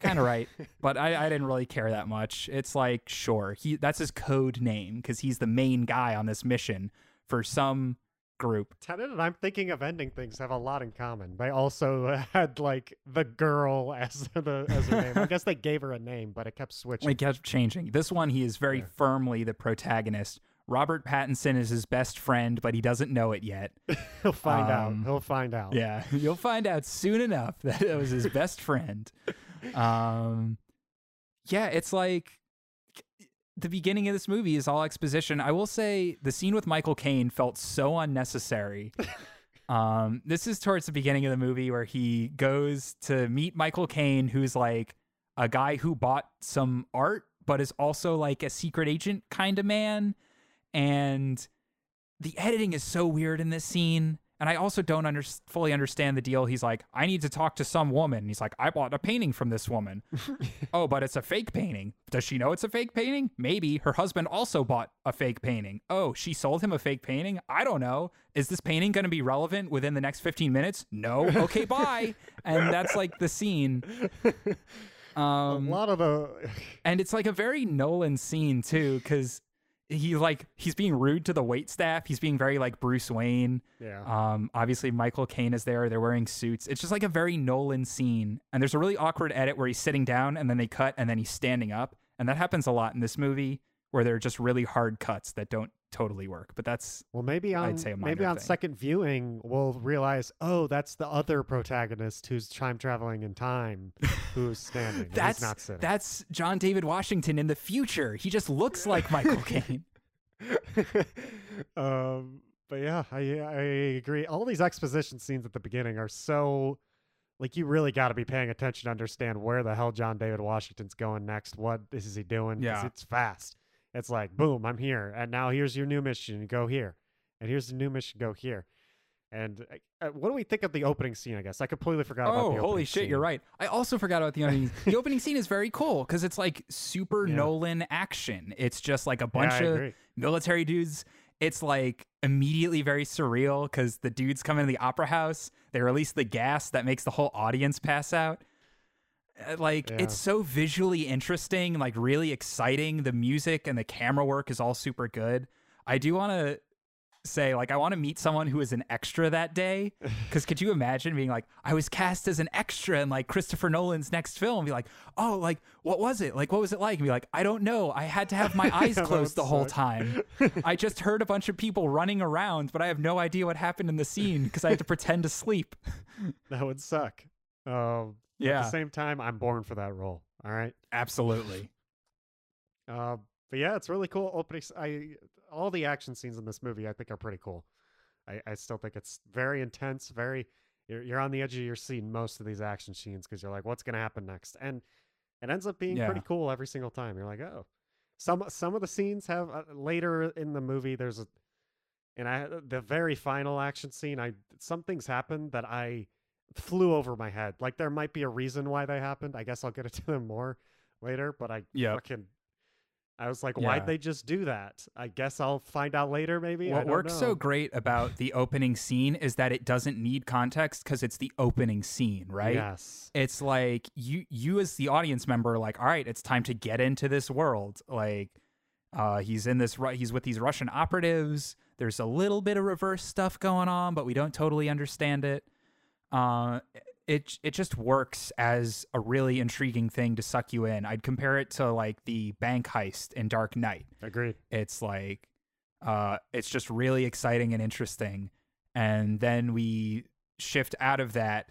kind of right. But I, I didn't really care that much. It's like sure, he that's his code name because he's the main guy on this mission for some group. Tenet and I'm thinking of ending things have a lot in common. They also had like the girl as the as her name. I guess they gave her a name, but it kept switching. It kept changing. This one, he is very Yeah. firmly the protagonist. Robert Pattinson is his best friend, but he doesn't know it yet. He'll find out. um, He'll find out. Yeah, you'll find out soon enough that it was his best friend. Um, yeah, it's like the beginning of this movie is all exposition. I will say the scene with Michael Caine felt so unnecessary. um, this is towards the beginning of the movie where he goes to meet Michael Caine, who's like a guy who bought some art, but is also like a secret agent kind of man. And the editing is so weird in this scene. And I also don't under- fully understand the deal. He's like, I need to talk to some woman. He's like, I bought a painting from this woman. oh, but it's a fake painting. Does she know it's a fake painting? Maybe. Her husband also bought a fake painting. Oh, she sold him a fake painting? I don't know. Is this painting going to be relevant within the next 15 minutes? No. Okay, bye. And that's like the scene. Um, a lot of the and it's like a very Nolan scene too, because he like he's being rude to the wait staff. He's being very like Bruce Wayne. yeah. Um, obviously Michael Caine is there. They're wearing suits. It's just like a very Nolan scene. And there's a really awkward edit where he's sitting down and then they cut and then he's standing up. And that happens a lot in this movie where they're just really hard cuts that don't totally work. But that's Well, maybe on say a maybe on thing. second viewing we'll realize, oh, that's the other protagonist who's time traveling in time, who's standing. that's he's not sitting. that's John David Washington in the future. He just looks like Michael Caine. um, but yeah, I I agree. All these exposition scenes at the beginning are so like you really got to be paying attention to understand where the hell John David Washington's going next. What is he doing? Yeah. it's fast. It's like boom, I'm here, and now here's your new mission. Go here, and here's the new mission. Go here. And uh, what do we think of the opening scene? I guess I completely forgot about the opening. Oh, holy shit, you're right. I also forgot about the opening. the opening scene is very cool because it's like super Yeah. Nolan action. It's just like a bunch I of agree. military dudes. It's like immediately very surreal because the dudes come into the opera house. They release the gas that makes the whole audience pass out. Uh, Like Yeah. it's so visually interesting, like really exciting. The music and the camera work is all super good. I do want to say like I want to meet someone who is an extra that day because could you imagine being like I was cast as an extra in like Christopher Nolan's next film and be like oh like what was it like what was it like and be like I don't know I had to have my eyes Yeah, closed the whole time I just heard a bunch of people running around but I have no idea what happened in the scene because I had to pretend to sleep that would suck. Um, At yeah the same time, I'm born for that role. All right. absolutely Uh, but yeah, it's really cool. Opening, I all the action scenes in this movie, I think, are pretty cool. I, I still think it's very intense. Very, you're, you're on the edge of your seat in most of these action scenes because you're like, what's gonna happen next? And it ends up being pretty cool every single time. You're like, oh, some some of the scenes have uh, later in the movie. There's a, and I the very final action scene. I some things happened that I flew over my head. Like there might be a reason why they happened. I guess I'll get into them more later. But I Yep. fucking I was like, Yeah. why'd they just do that? I guess I'll find out later. Maybe What works so great about the opening scene is that it doesn't need context because it's the opening scene, right? Yes. It's like you you as the audience member like, all right, it's time to get into this world. Like uh he's in this he's with these Russian operatives. There's a little bit of reverse stuff going on, but we don't totally understand it. Uh it it just works as a really intriguing thing to suck you in. I'd compare it to like the bank heist in Dark Knight Agreed. it's like uh it's just really exciting and interesting and then we shift out of that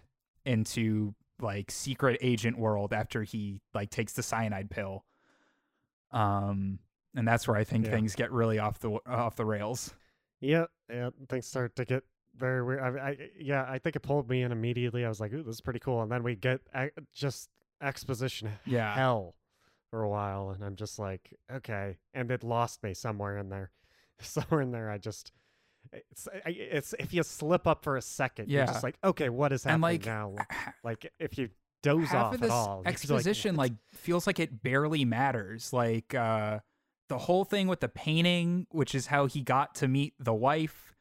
into like secret agent world after he like takes the cyanide pill um and that's where i think Yeah. things get really off the off the rails Yeah. Yeah. Things start to get very weird. I, I yeah. I think it pulled me in immediately. I was like, ooh, this is pretty cool. And then we get just exposition yeah hell for a while, and I'm just like, okay. And it lost me somewhere in there. Somewhere in there, I just. It's, it's if you slip up for a second, you're Yeah. just like, okay, what is happening like now? Like if you doze half off of this at all, exposition like, like feels like it barely matters like uh the whole thing with the painting which is how he got to meet the wife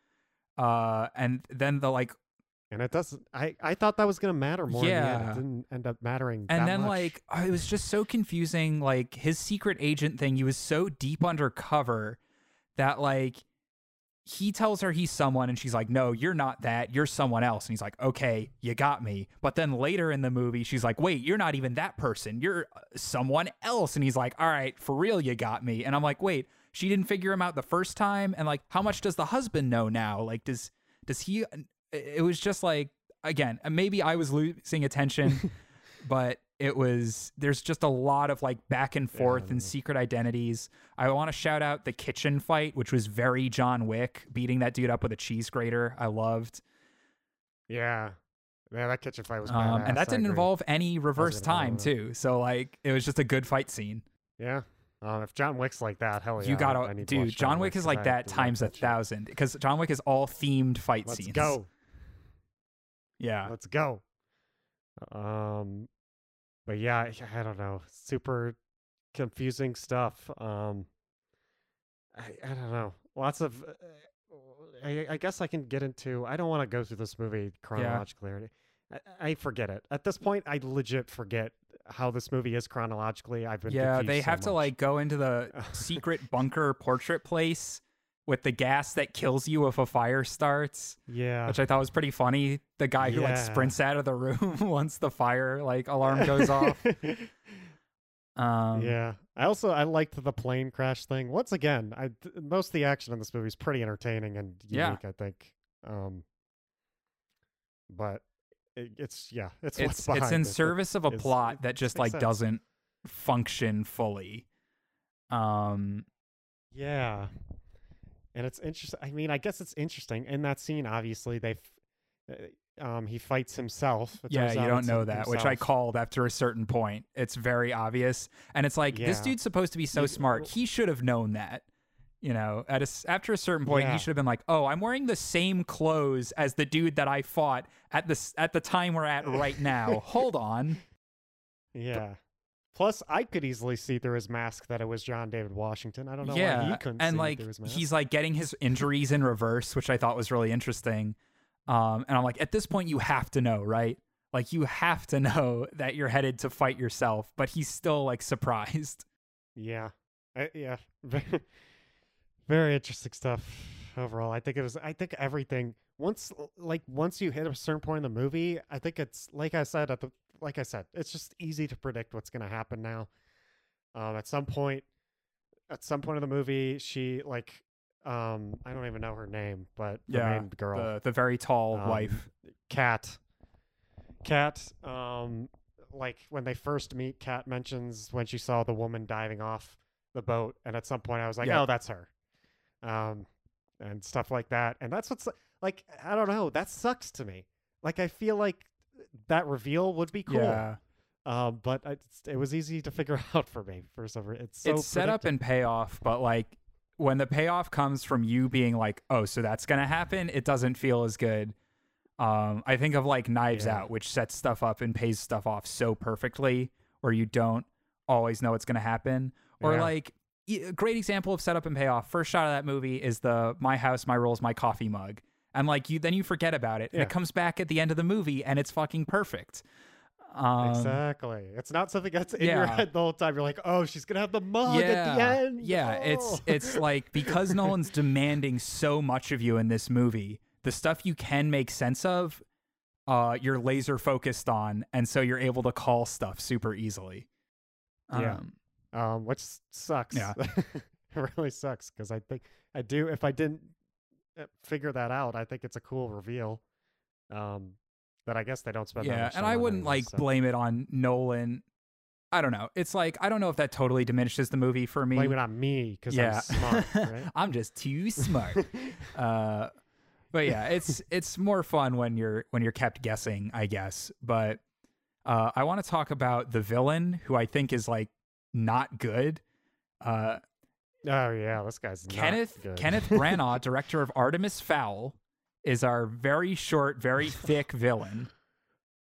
uh and then the like and it doesn't. I I thought that was gonna matter more. In the end. Yeah. It didn't end up mattering. and then much. like oh, it was just so confusing like his secret agent thing he was so deep undercover that like he tells her he's someone and she's like no you're not that you're someone else and he's like okay you got me but then later in the movie she's like wait you're not even that person you're uh, someone else and he's like all right for real you got me and i'm like wait she didn't figure him out the first time and like how much does the husband know now like does does he it was just like again maybe i was losing attention but it was there's just a lot of like back and forth Yeah. and secret identities. I want to shout out the kitchen fight, which was very John Wick, beating that dude up with a cheese grater. I loved, yeah, yeah, that kitchen fight was. um, and that I didn't agree. involve any reverse time too. So like it was just a good fight scene. Yeah. Um, if John Wick's like that, hell yeah. you gotta, I dude. watch John Wick is like that times a thousand because John Wick is all themed fight Let's scenes. go. Yeah, Let's go. Um, but yeah, I, don't know. Super confusing stuff. Um, I, I don't know. Lots of. Uh, I, I guess I can get into. I don't want to go through this movie chronologically. any- I, I forget it at this point. I legit forget how this movie is chronologically. I've been yeah. They so have to like go into the secret bunker portrait place with the gas that kills you if a fire starts. yeah which I thought was pretty funny. The guy who like sprints out of the room once the fire like alarm goes off. Um, yeah. I also I liked the plane crash thing. Once again, I th- most of the action in this movie is pretty entertaining and Yeah. unique. I think. Um, but it, it's yeah, it's what's it's it's in it service of a plot that just like sense. doesn't function fully. Um, Yeah, and it's interesting. I mean, I guess it's interesting in that scene. Obviously, they. Um, he fights himself. Yeah, you don't know that, which I called after a certain point. It's very obvious, and it's like this dude's supposed to be so You- smart. He should have known that. You know, at a after a certain point, Yeah. he should have been like, "Oh, I'm wearing the same clothes as the dude that I fought at the at the time we're at right now. Hold on." Yeah. Plus, I could easily see through his mask that it was John David Washington. I don't know why yeah, he couldn't and see like through his mask. he's like getting his injuries in reverse, which I thought was really interesting. Um, and I'm like, at this point, you have to know, right? Like, you have to know that you're headed to fight yourself, but he's still like surprised. Yeah. I, yeah. Very, interesting stuff. overall. I think it was. I think everything once, like once you hit a certain point in the movie, I think it's like I said at the like I said, it's just easy to predict what's going to happen now. Um, at some point, at some point in the movie, she like, um, I don't even know her name, but the Yeah, main girl, The the very tall Um, wife. Cat. Cat, um, like when they first meet, Cat mentions when she saw the woman diving off the boat, and at some point I was like, Yeah. "Oh, that's her," um, and stuff like that. And that's what's like, I don't know, that sucks to me. Like I feel like that reveal would be cool, Yeah. um, but it's, it was easy to figure out for me for some reason. It's so it's set up and payoff, but like when the payoff comes from you being like, "Oh, so that's gonna happen," it doesn't feel as good. Um, I think of like Knives Yeah. Out, which sets stuff up and pays stuff off so perfectly, where you don't always know what's gonna happen. Or Yeah. like great example of setup and payoff. First shot of that movie is the "My House, My Rules, My Coffee" mug, and like you, then you forget about it, and it comes back at the end of the movie, and it's fucking perfect. Um, exactly. It's not something that's in your head the whole time. You're like, "Oh, she's gonna have the mug at the end." Yeah, it's Oh. it's like because Nolan's demanding so much of you in this movie, the stuff you can make sense of, uh, you're laser focused on, and so you're able to call stuff super easily. Yeah. Um, which sucks. Yeah. it really sucks because I think I do. If I didn't uh, figure that out, I think it's a cool reveal. Um, that I guess they don't spend. that yeah, much and I wouldn't anyway, like so. blame it on Nolan. I don't know. It's like I don't know if that totally diminishes the movie for me. blame it on me because yeah, I'm smart. Right? I'm just too smart. uh, but yeah, it's it's more fun when you're when you're kept guessing, I guess. But uh, I want to talk about the villain, who I think is like not good. Uh, oh yeah, this guy's not Kenneth good. Kenneth Branagh, director of Artemis Fowl, is our very short, very thick villain.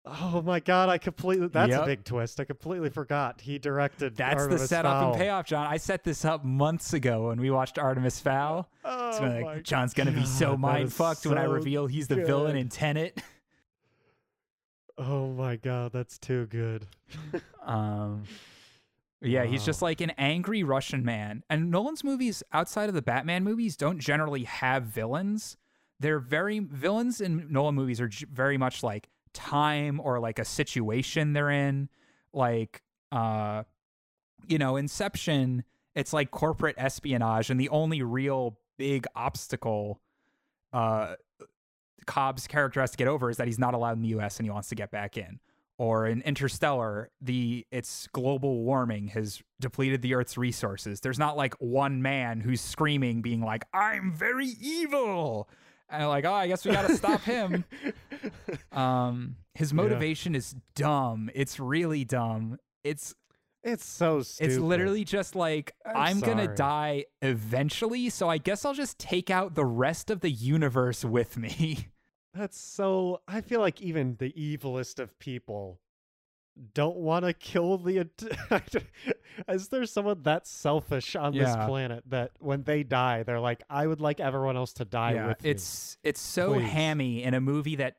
Oh my god, I completely. That's Yep. a big twist. I completely forgot he directed. That's the setup Fowl. and payoff, John. I set this up months ago when we watched Artemis Fowl. Oh my like, John's gonna be so God, mind fucked when I reveal he's the villain in Tenet. Oh my god, that's too good. Um, yeah, he's just like an angry Russian man. And Nolan's movies, outside of the Batman movies, don't generally have villains. They're very villains in Nolan movies are very much like time or like a situation they're in. Like, uh, you know, Inception. It's like corporate espionage, and the only real big obstacle, uh, Cobb's character has to get over is that he's not allowed in the U.S. and he wants to get back in or in Interstellar, the it's global warming has depleted the Earth's resources. There's not like one man who's screaming, being like, "I'm very evil," and like, "Oh, I guess we got to stop him." Um, his motivation is dumb. It's really dumb. It's It's so stupid. it's literally just like I'm I'm, gonna die eventually, so I guess I'll just take out the rest of the universe with me. That's so. I feel like even the evilest of people don't want to kill the. Is there someone that selfish on this planet that when they die, they're like, "I would like everyone else to die yeah, with me." it's it's so Please. hammy in a movie that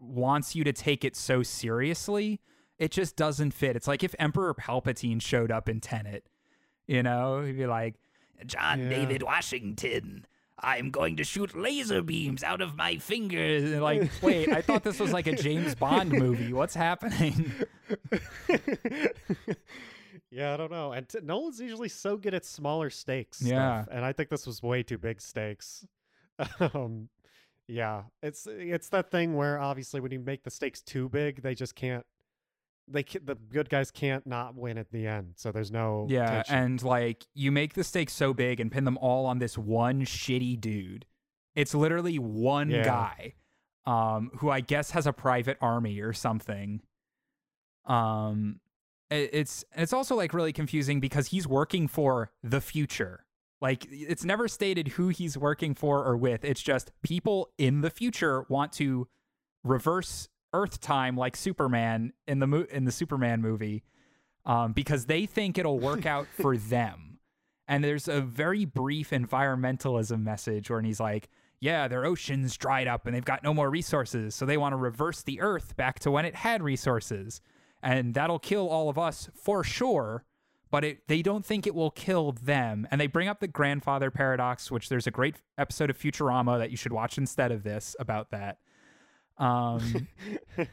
wants you to take it so seriously. It just doesn't fit. It's like if Emperor Palpatine showed up in Tenet, you know, he'd be like, "John Yeah. David Washington." I'm going to shoot laser beams out of my fingers. And like, wait, I thought this was like a James Bond movie. What's happening? yeah, I don't know. And t- Nolan's usually so good at smaller stakes. Yeah. stuff, and I think this was way too big stakes. um, yeah, it's it's that thing where obviously when you make the stakes too big, they just can't. They the good guys can't not win at the end. So there's no Yeah, tension. and like you make the stakes so big and pin them all on this one shitty dude. It's literally one Yeah. guy, um, who I guess has a private army or something. Um, it, it's it's also like really confusing because he's working for the future. Like it's never stated who he's working for or with. It's just people in the future want to reverse Earth time like Superman in the mo- in the Superman movie um, because they think it'll work out for them. And there's a very brief environmentalism message where he's like, yeah, their oceans dried up and they've got no more resources. So they want to reverse the Earth back to when it had resources. And that'll kill all of us for sure. but it, they don't think it will kill them. And they bring up the grandfather paradox, which there's a great episode of Futurama that you should watch instead of this about that. Um,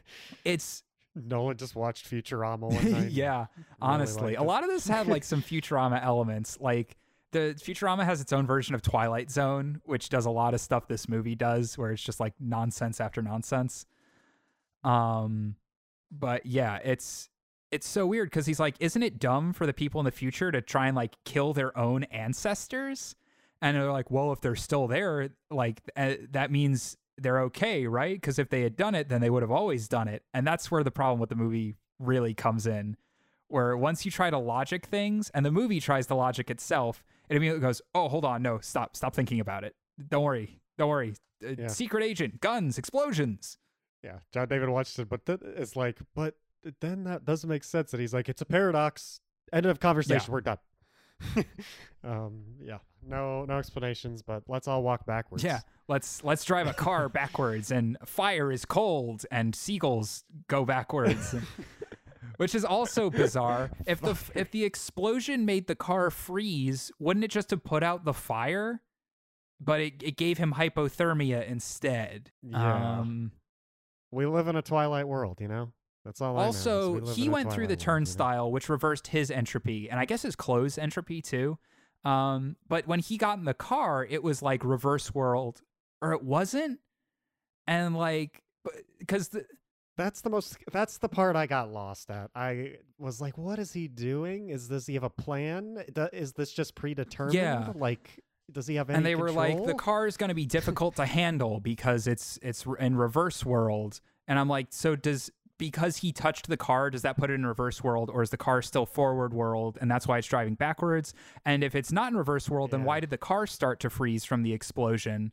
it's Nolan just watched Futurama one night. yeah, honestly, liked a lot of this had like some Futurama elements. Like the Futurama has its own version of Twilight Zone, which does a lot of stuff this movie does, where it's just like nonsense after nonsense. Um, but yeah, it's it's so weird because he's like, isn't it dumb for the people in the future to try and like kill their own ancestors? And they're like, well, if they're still there, like uh, that means they're okay, right? Because if they had done it, then they would have always done it. And that's where the problem with the movie really comes in, where once you try to logic things and the movie tries to logic itself, it immediately goes, oh, hold on, no, stop, stop thinking about it. Don't worry, don't worry. Uh, Yeah. Secret agent, guns, explosions. Yeah, John David watched it, but th- it's like, but then that doesn't make sense. And he's like, it's a paradox. End of conversation. We're done. um, yeah, no, no explanations, but let's all walk backwards. Yeah, let's let's drive a car backwards, and fire is cold, and seagulls go backwards, which is also bizarre. If the if the explosion made the car freeze, wouldn't it just have put out the fire? But it, it gave him hypothermia instead. Yeah. Um, we live in a twilight world, you know. That's all. I know we also, he went through the twilight world, you know? turnstile, which reversed his entropy, and I guess his clothes entropy too. Um, but when he got in the car, it was like reverse world, or it wasn't, and like because the That's the most. That's the part I got lost at. I was like, "What is he doing? Is does he have a plan? Is this just predetermined? Yeah. Like, does he have any?" and they were like the car is going to be difficult to handle because it's it's in reverse world and i'm like so does because he touched the car does that put it in reverse world or is the car still forward world and that's why it's driving backwards and if it's not in reverse world then why did the car start to freeze from the explosion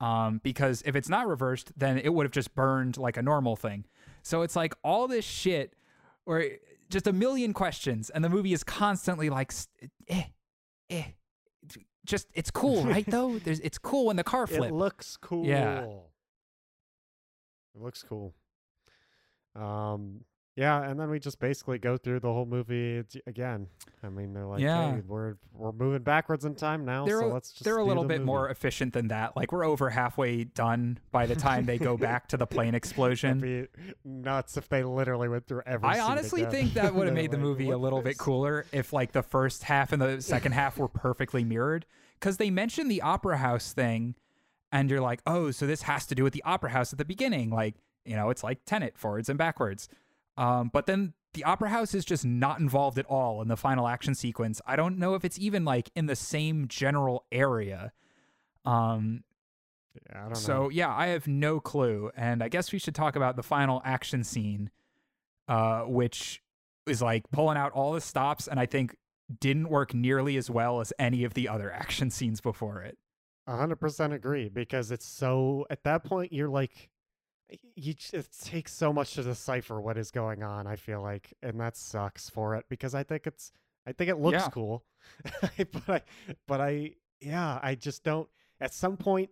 um, because if it's not reversed then it would have just burned like a normal thing so it's like all this shit or just a million questions and the movie is constantly like eh eh just it's cool right though there's it's cool when the car flips. It looks cool. Yeah. It looks cool. Um. Yeah, and then we just basically go through the whole movie again. I mean, they're like, Yeah. "Hey, we're we're moving backwards in time now, they're so let's just." they're a little bit movie." more efficient than that like we're over halfway done by the time they go back to the plane That'd explosion be nuts if they literally went through every. I honestly again. think that would have made the like, movie a little bit cooler if like the first half and the second half were perfectly mirrored because they mentioned the opera house thing and you're like oh so this has to do with the opera house at the beginning like you know it's like tenet forwards and backwards um, but then the opera house is just not involved at all in the final action sequence i don't know if it's even like in the same general area um, Yeah, I don't so know. yeah, I have no clue, and I guess we should talk about the final action scene, uh, which is like pulling out all the stops, and I think didn't work nearly as well as any of the other action scenes before it. A hundred percent agree because it's so. At that point, you're like, you. It takes so much to decipher what is going on. I feel like, and that sucks for it because I think it's. I think it looks Yeah. cool, but I, but I, yeah, I just don't. At some point,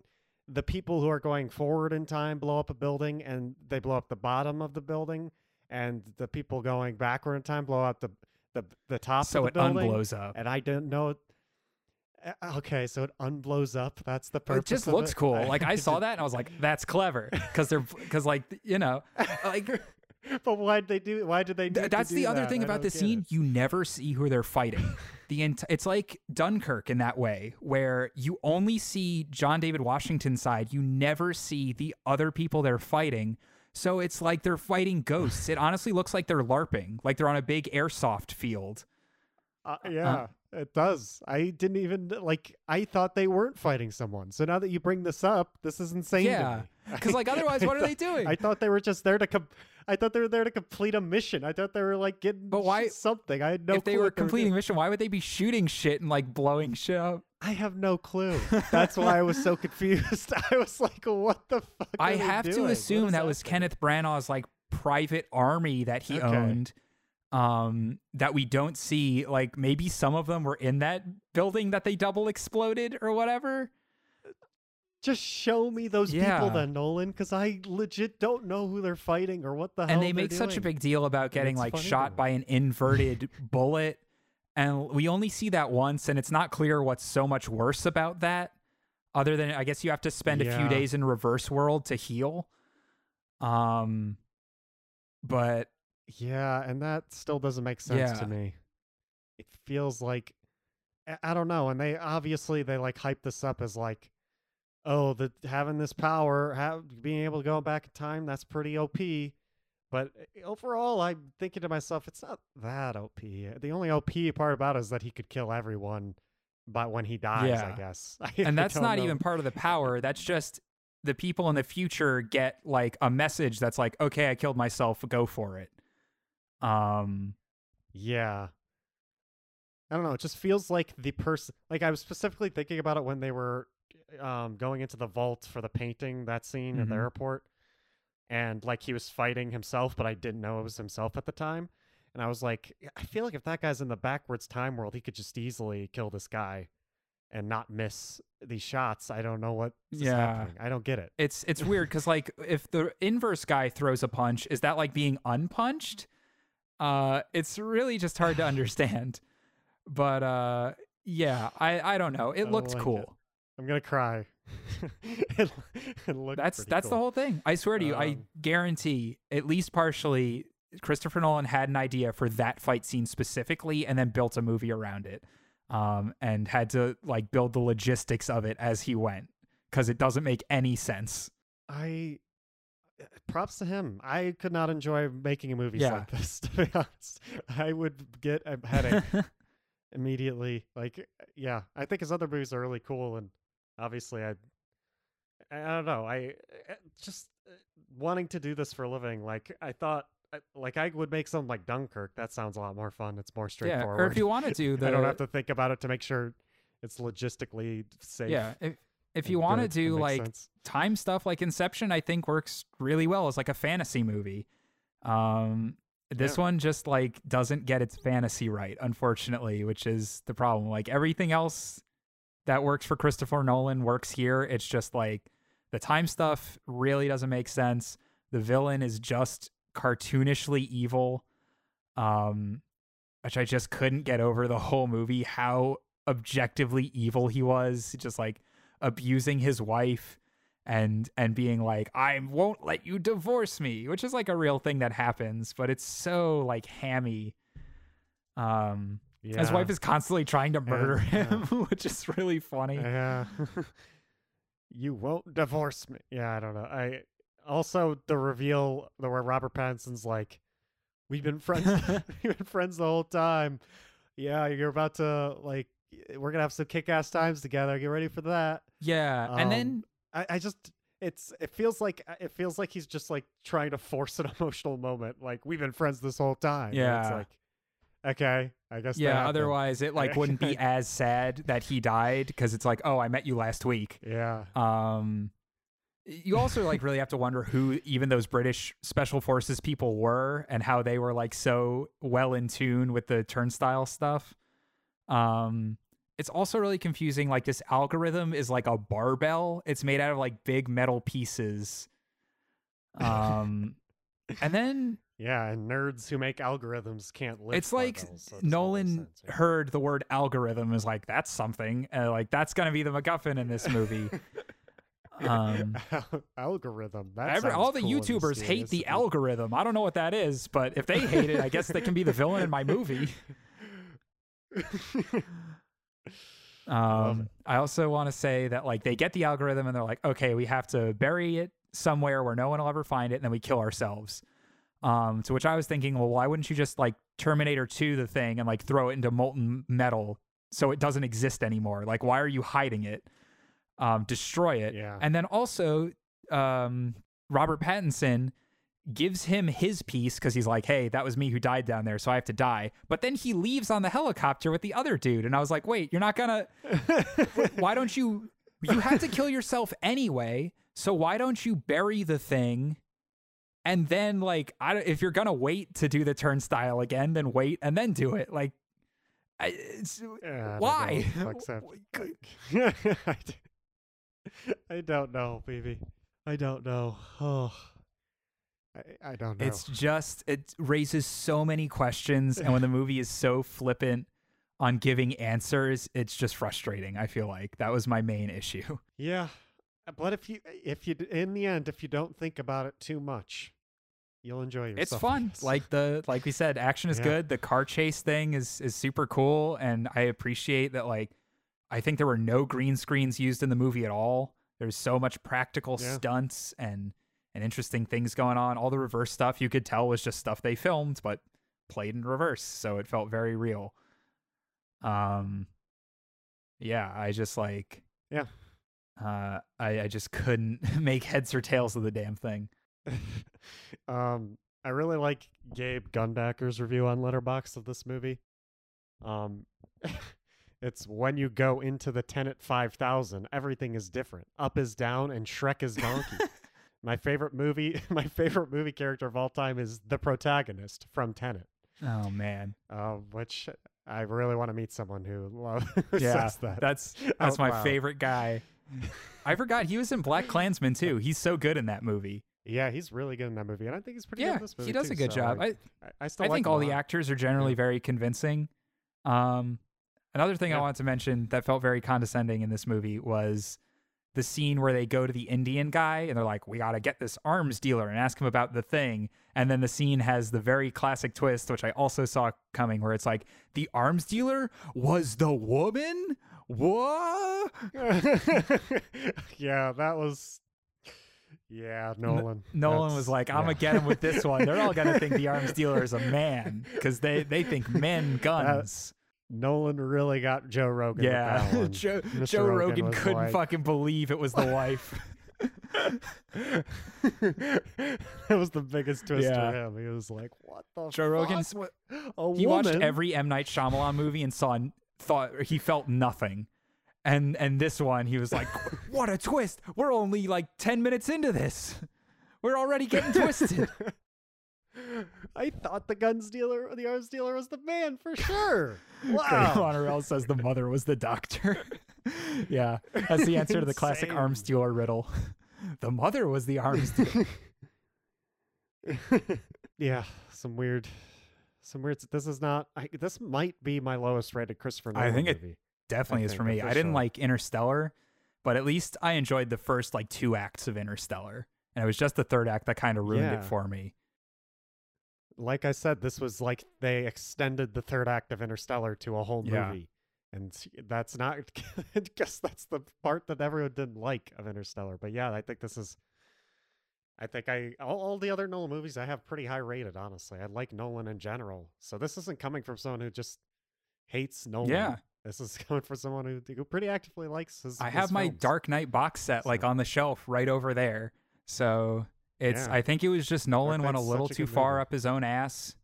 the people who are going forward in time blow up a building, and they blow up the bottom of the building, and the people going backward in time blow up the the the top so of it the building. unblows up. and I don't know. Uh, Okay, so it unblows up. That's the purpose. It just looks it? cool. Like I saw that and I was like, "That's clever," because they're because like you know, like but why did they do? Why did they? Th- that's the other that? thing about the scene. it. You never see who they're fighting. The ent- it's like Dunkirk in that way, where you only see John David Washington's side. You never see the other people they're fighting. So it's like they're fighting ghosts. It honestly looks like they're LARPing, like they're on a big airsoft field. Uh, yeah, it does. I didn't even like. I thought they weren't fighting someone. So now that you bring this up, this is insane. Yeah, me. 'cause, like, otherwise, I what are they doing? I thought they were just there to. Com- I thought they were there to complete a mission. I thought they were like getting. But why- something? I had no. if they were completing doing. mission, why would they be shooting shit and like blowing shit up? I have no clue. That's why I was so confused. I was like, "What the fuck?" I they have to assume is that was? Kenneth Branagh's like private army that he Okay. owned. Um, that we don't see. Like maybe some of them were in that building that they double exploded or whatever. Just show me those Yeah. people then, Nolan, because I legit don't know who they're fighting or what the hell. and they make such a big deal about getting like shot by an inverted bullet. and we only see that once, and it's not clear what's so much worse about that. Other than I guess you have to spend a few days in reverse world to heal. Um, but Yeah, and that still doesn't make sense Yeah. to me. It feels like I- don't know, and they obviously they like hype this up as like, oh, the having this power, have, being able to go back in time, that's pretty OP. But eh, overall, I'm thinking to myself, it's not that OP. The only OP part about it is that he could kill everyone, but when he dies, I guess. And that's not know. even part of the power. That's just the people in the future get like a message that's like, okay, I killed myself, go for it. Um, Yeah. I don't know. It just feels like the person. Like I was specifically thinking about it when they were um, going into the vault for the painting that scene at the airport, and like he was fighting himself, but I didn't know it was himself at the time. And I was like, I feel like if that guy's in the backwards time world, he could just easily kill this guy and not miss these shots. I don't know what Yeah. happening. I don't get it. it's it's weird because like if the inverse guy throws a punch, is that like being unpunched? Uh, it's really just hard to understand. But uh, yeah, I I don't know. It I looked like it. cool. I'm gonna cry. it, it looked That's that's the whole thing. I swear to you, I Um, guarantee at least partially Christopher Nolan had an idea for that fight scene specifically and then built a movie around it. Um, and had to like build the logistics of it as he went because it doesn't make any sense. I props to him. I could not enjoy making movies Yeah. like this. To be honest, I would get a headache immediately. Like, yeah, I think his other movies are really cool, and obviously, I, I don't know. I uh, just uh, wanting to do this for a living. Like, I thought, like, I would make something like Dunkirk. That sounds a lot more fun. It's more straightforward. yeah, or if you wanted to the I don't have to think about it to make sure it's logistically safe. yeah, if if you want to do like sense. time stuff like Inception, I think works really well as like a fantasy movie. Um, this Yeah. one just like doesn't get its fantasy right, unfortunately, which is the problem. Like everything else that works for Christopher Nolan works here. It's just like the time stuff really doesn't make sense. The villain is just cartoonishly evil. Um, which I just couldn't get over the whole movie how objectively evil he was, just like abusing his wife and and being like I won't let you divorce me, which is like a real thing that happens, but it's so like hammy. Um his wife is constantly trying to murder yeah. him, which is really funny. Yeah. you won't divorce me. Yeah, I don't know. I also the reveal the where Robert Pattinson's like, we've been friends. we've been friends the whole time. Yeah, you're about to like. We're gonna have some kick-ass times together. Get ready for that. Yeah, and then Um, I, I just it's it feels like it feels like he's just like trying to force an emotional moment. Like we've been friends this whole time. and it's Yeah. like okay, I guess. yeah, otherwise it like wouldn't be as sad that he died because it's like, oh, I met you last week. Yeah. Um, you also like really have to wonder who even those British special forces people were and how they were like so well in tune with the turnstile stuff. Um, it's also really confusing. Like this algorithm is like a barbell. It's made out of like big metal pieces. Um, and then Yeah, and nerds who make algorithms can't lift. it's like so Nolan sense, heard the word algorithm is like that's something. Uh, like that's gonna be the MacGuffin in this movie. Um, Al- algorithm. Every, all the cool YouTubers hate the algorithm. I don't know what that is, but if they hate it, I guess they can be the villain in my movie. Um, I also want to say that like they get the algorithm and they're like, okay, we have to bury it somewhere where no one will ever find it, and then we kill ourselves. Um, to which I was thinking, well, why wouldn't you just like Terminator 2 the thing and like throw it into molten metal so it doesn't exist anymore? Like, why are you hiding it? Um, destroy it. Yeah. And then also, um, Robert Pattinson gives him his piece because he's like, hey, that was me who died down there, so I have to die. But then he leaves on the helicopter with the other dude. And I was like, wait, you're not gonna why don't you you had to kill yourself anyway so why don't you bury the thing and then like I don't, if you're gonna wait to do the turnstile again then wait and then do it like I, it's, Yeah, I don't why know what the fuck's hap- I d- I don't know, baby. I don't know. Oh, I, I don't know. it's just it raises so many questions and when the movie is so flippant on giving answers, it's just frustrating. I feel like that was my main issue. Yeah, but if you if you in the end if you don't think about it too much, you'll enjoy yourself. It's fun. Like the like we said, action is Yeah. good. The car chase thing is is super cool, and I appreciate that. Like, I think there were no green screens used in the movie at all. There's so much practical Yeah. stunts and and interesting things going on. All the reverse stuff you could tell was just stuff they filmed, but played in reverse, so it felt very real. Um, yeah, I just like Yeah. Uh, I I just couldn't make heads or tails of the damn thing. um, I really like Gabe Gunbacker's review on Letterboxd of this movie. Um, it's when you go into the Tenet 5000, everything is different. Up is down, and Shrek is donkey. My favorite movie, my favorite movie character of all time is the protagonist from Tenet, Oh man. uh, which I really want to meet someone who, loves Yeah, says that. That's that's out my loud. favorite guy. I forgot he was in BlacKkKlansman too. He's so good in that movie. Yeah, he's really good in that movie, and I think he's pretty good Yeah, in this movie. he does too, a good so, job. I, I, I still I like think all the actors are generally very convincing. Um, another thing I Yeah. wanted to mention that felt very condescending in this movie was the scene where they go to the Indian guy and they're like, "We got to get this arms dealer and ask him about the thing." And then the scene has the very classic twist, which I also saw coming, where it's like, "The arms dealer was the woman." What? yeah, that was. Yeah, Nolan. Nolan was like, "I'm yeah. gonna get him with this one. They're all gonna think the arms dealer is a man because they they think men guns." Nolan really got Joe Rogan. yeah. Joe, Joe Rogan Rogan couldn't like- fucking believe it was the wife. it was the biggest twist Yeah. for him. He was like, "What the?" Joe Rogan's- fuck? What- A he woman? watched every M Night Shyamalan movie and saw thought he felt nothing. And and this one, he was like, "What a twist! We're only like ten minutes into this. We're already getting twisted." I thought the guns dealer, the arms dealer, was the man for sure. Wow. Monorell says the mother was the doctor. yeah, that's the answer to the classic arms dealer riddle. the mother was the arms dealer. yeah, some weird, some weird. This is not. I, this might be my lowest rated Christopher Nolan I think it- Definitely I is for me. I didn't like Interstellar, but at least I enjoyed the first like two acts of Interstellar. And it was just the third act that kind of ruined Yeah. it for me. Like I said, this was like they extended the third act of Interstellar to a whole Yeah. movie. And that's not, I guess that's the part that everyone didn't like of Interstellar. But yeah, I think this is, I think I, all, all the other Nolan movies I have pretty high rated, honestly. I like Nolan in general. So this isn't coming from someone who just hates Nolan. Yeah. This is coming from someone who, who pretty actively likes his. I his have my. Dark Knight box set like on the shelf right over there. So it's Yeah. I think it was just Nolan went a little a too far movie. up his own ass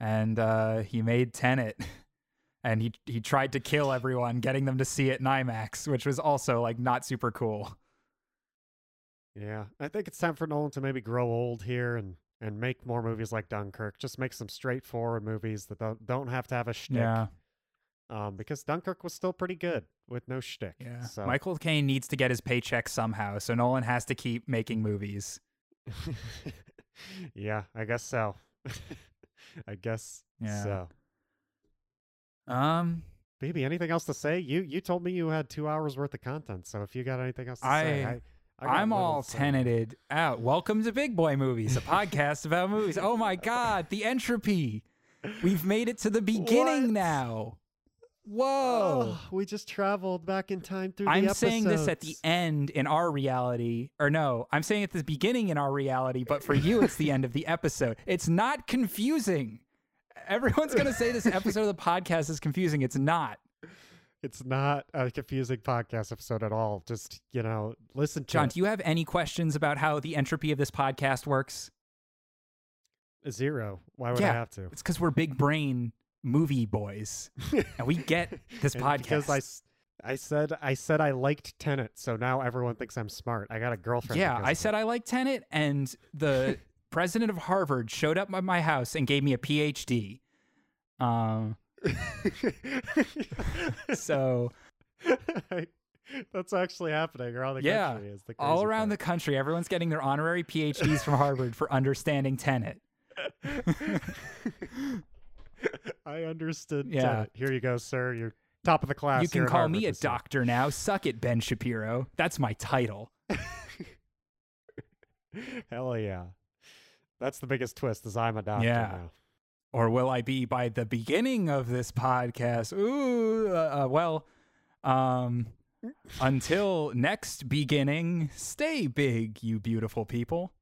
and uh he made Tenet. and he he tried to kill everyone getting them to see it in IMAX, which was also like not super cool. Yeah, I think it's time for Nolan to maybe grow old here and and make more movies like Dunkirk. Just make some straightforward movies that don't don't have to have a shtick. Yeah. Um, because Dunkirk was still pretty good with no shtick. Yeah. So Michael Caine needs to get his paycheck somehow, so Nolan has to keep making movies. yeah, I guess so. I guess Yeah. so. Um Baby, anything else to say? You you told me you had two hours worth of content, so if you got anything else to I- I, I got I'm all tenanted out. Welcome to Big Boy Movies, a podcast about movies. Oh my god, the entropy. We've made it to the beginning What? now. Whoa. Oh, we just traveled back in time through the I'm saying this at the end in our reality, or no, I'm saying at the beginning in our reality, but for you, it's the end of the episode. It's not confusing. Everyone's going to say this episode of the podcast is confusing. It's not. It's not a confusing podcast episode at all. Just, you know, listen to John, it. do you have any questions about how the entropy of this podcast works? Zero. Why would I have to? It's because we're big brain movie boys and we get this podcast. Because I, I said I said I liked Tenet, so now everyone thinks I'm smart. I got a girlfriend. yeah, I said I like Tenet, and the president of Harvard showed up at my house and gave me a PhD. Um, so That's actually happening around the Yeah, country. Is the all around the country, everyone's getting their honorary PhDs from Harvard for understanding Tenet. I understood. Yeah. Tenet. Here you go, sir. You're top of the class. you can call me a year. doctor now. Suck it, Ben Shapiro. That's my title. Hell yeah. That's the biggest twist is I'm a doctor Yeah. now. Or will I be by the beginning of this podcast? Ooh, uh, uh, well, um, until next beginning, stay big, you beautiful people.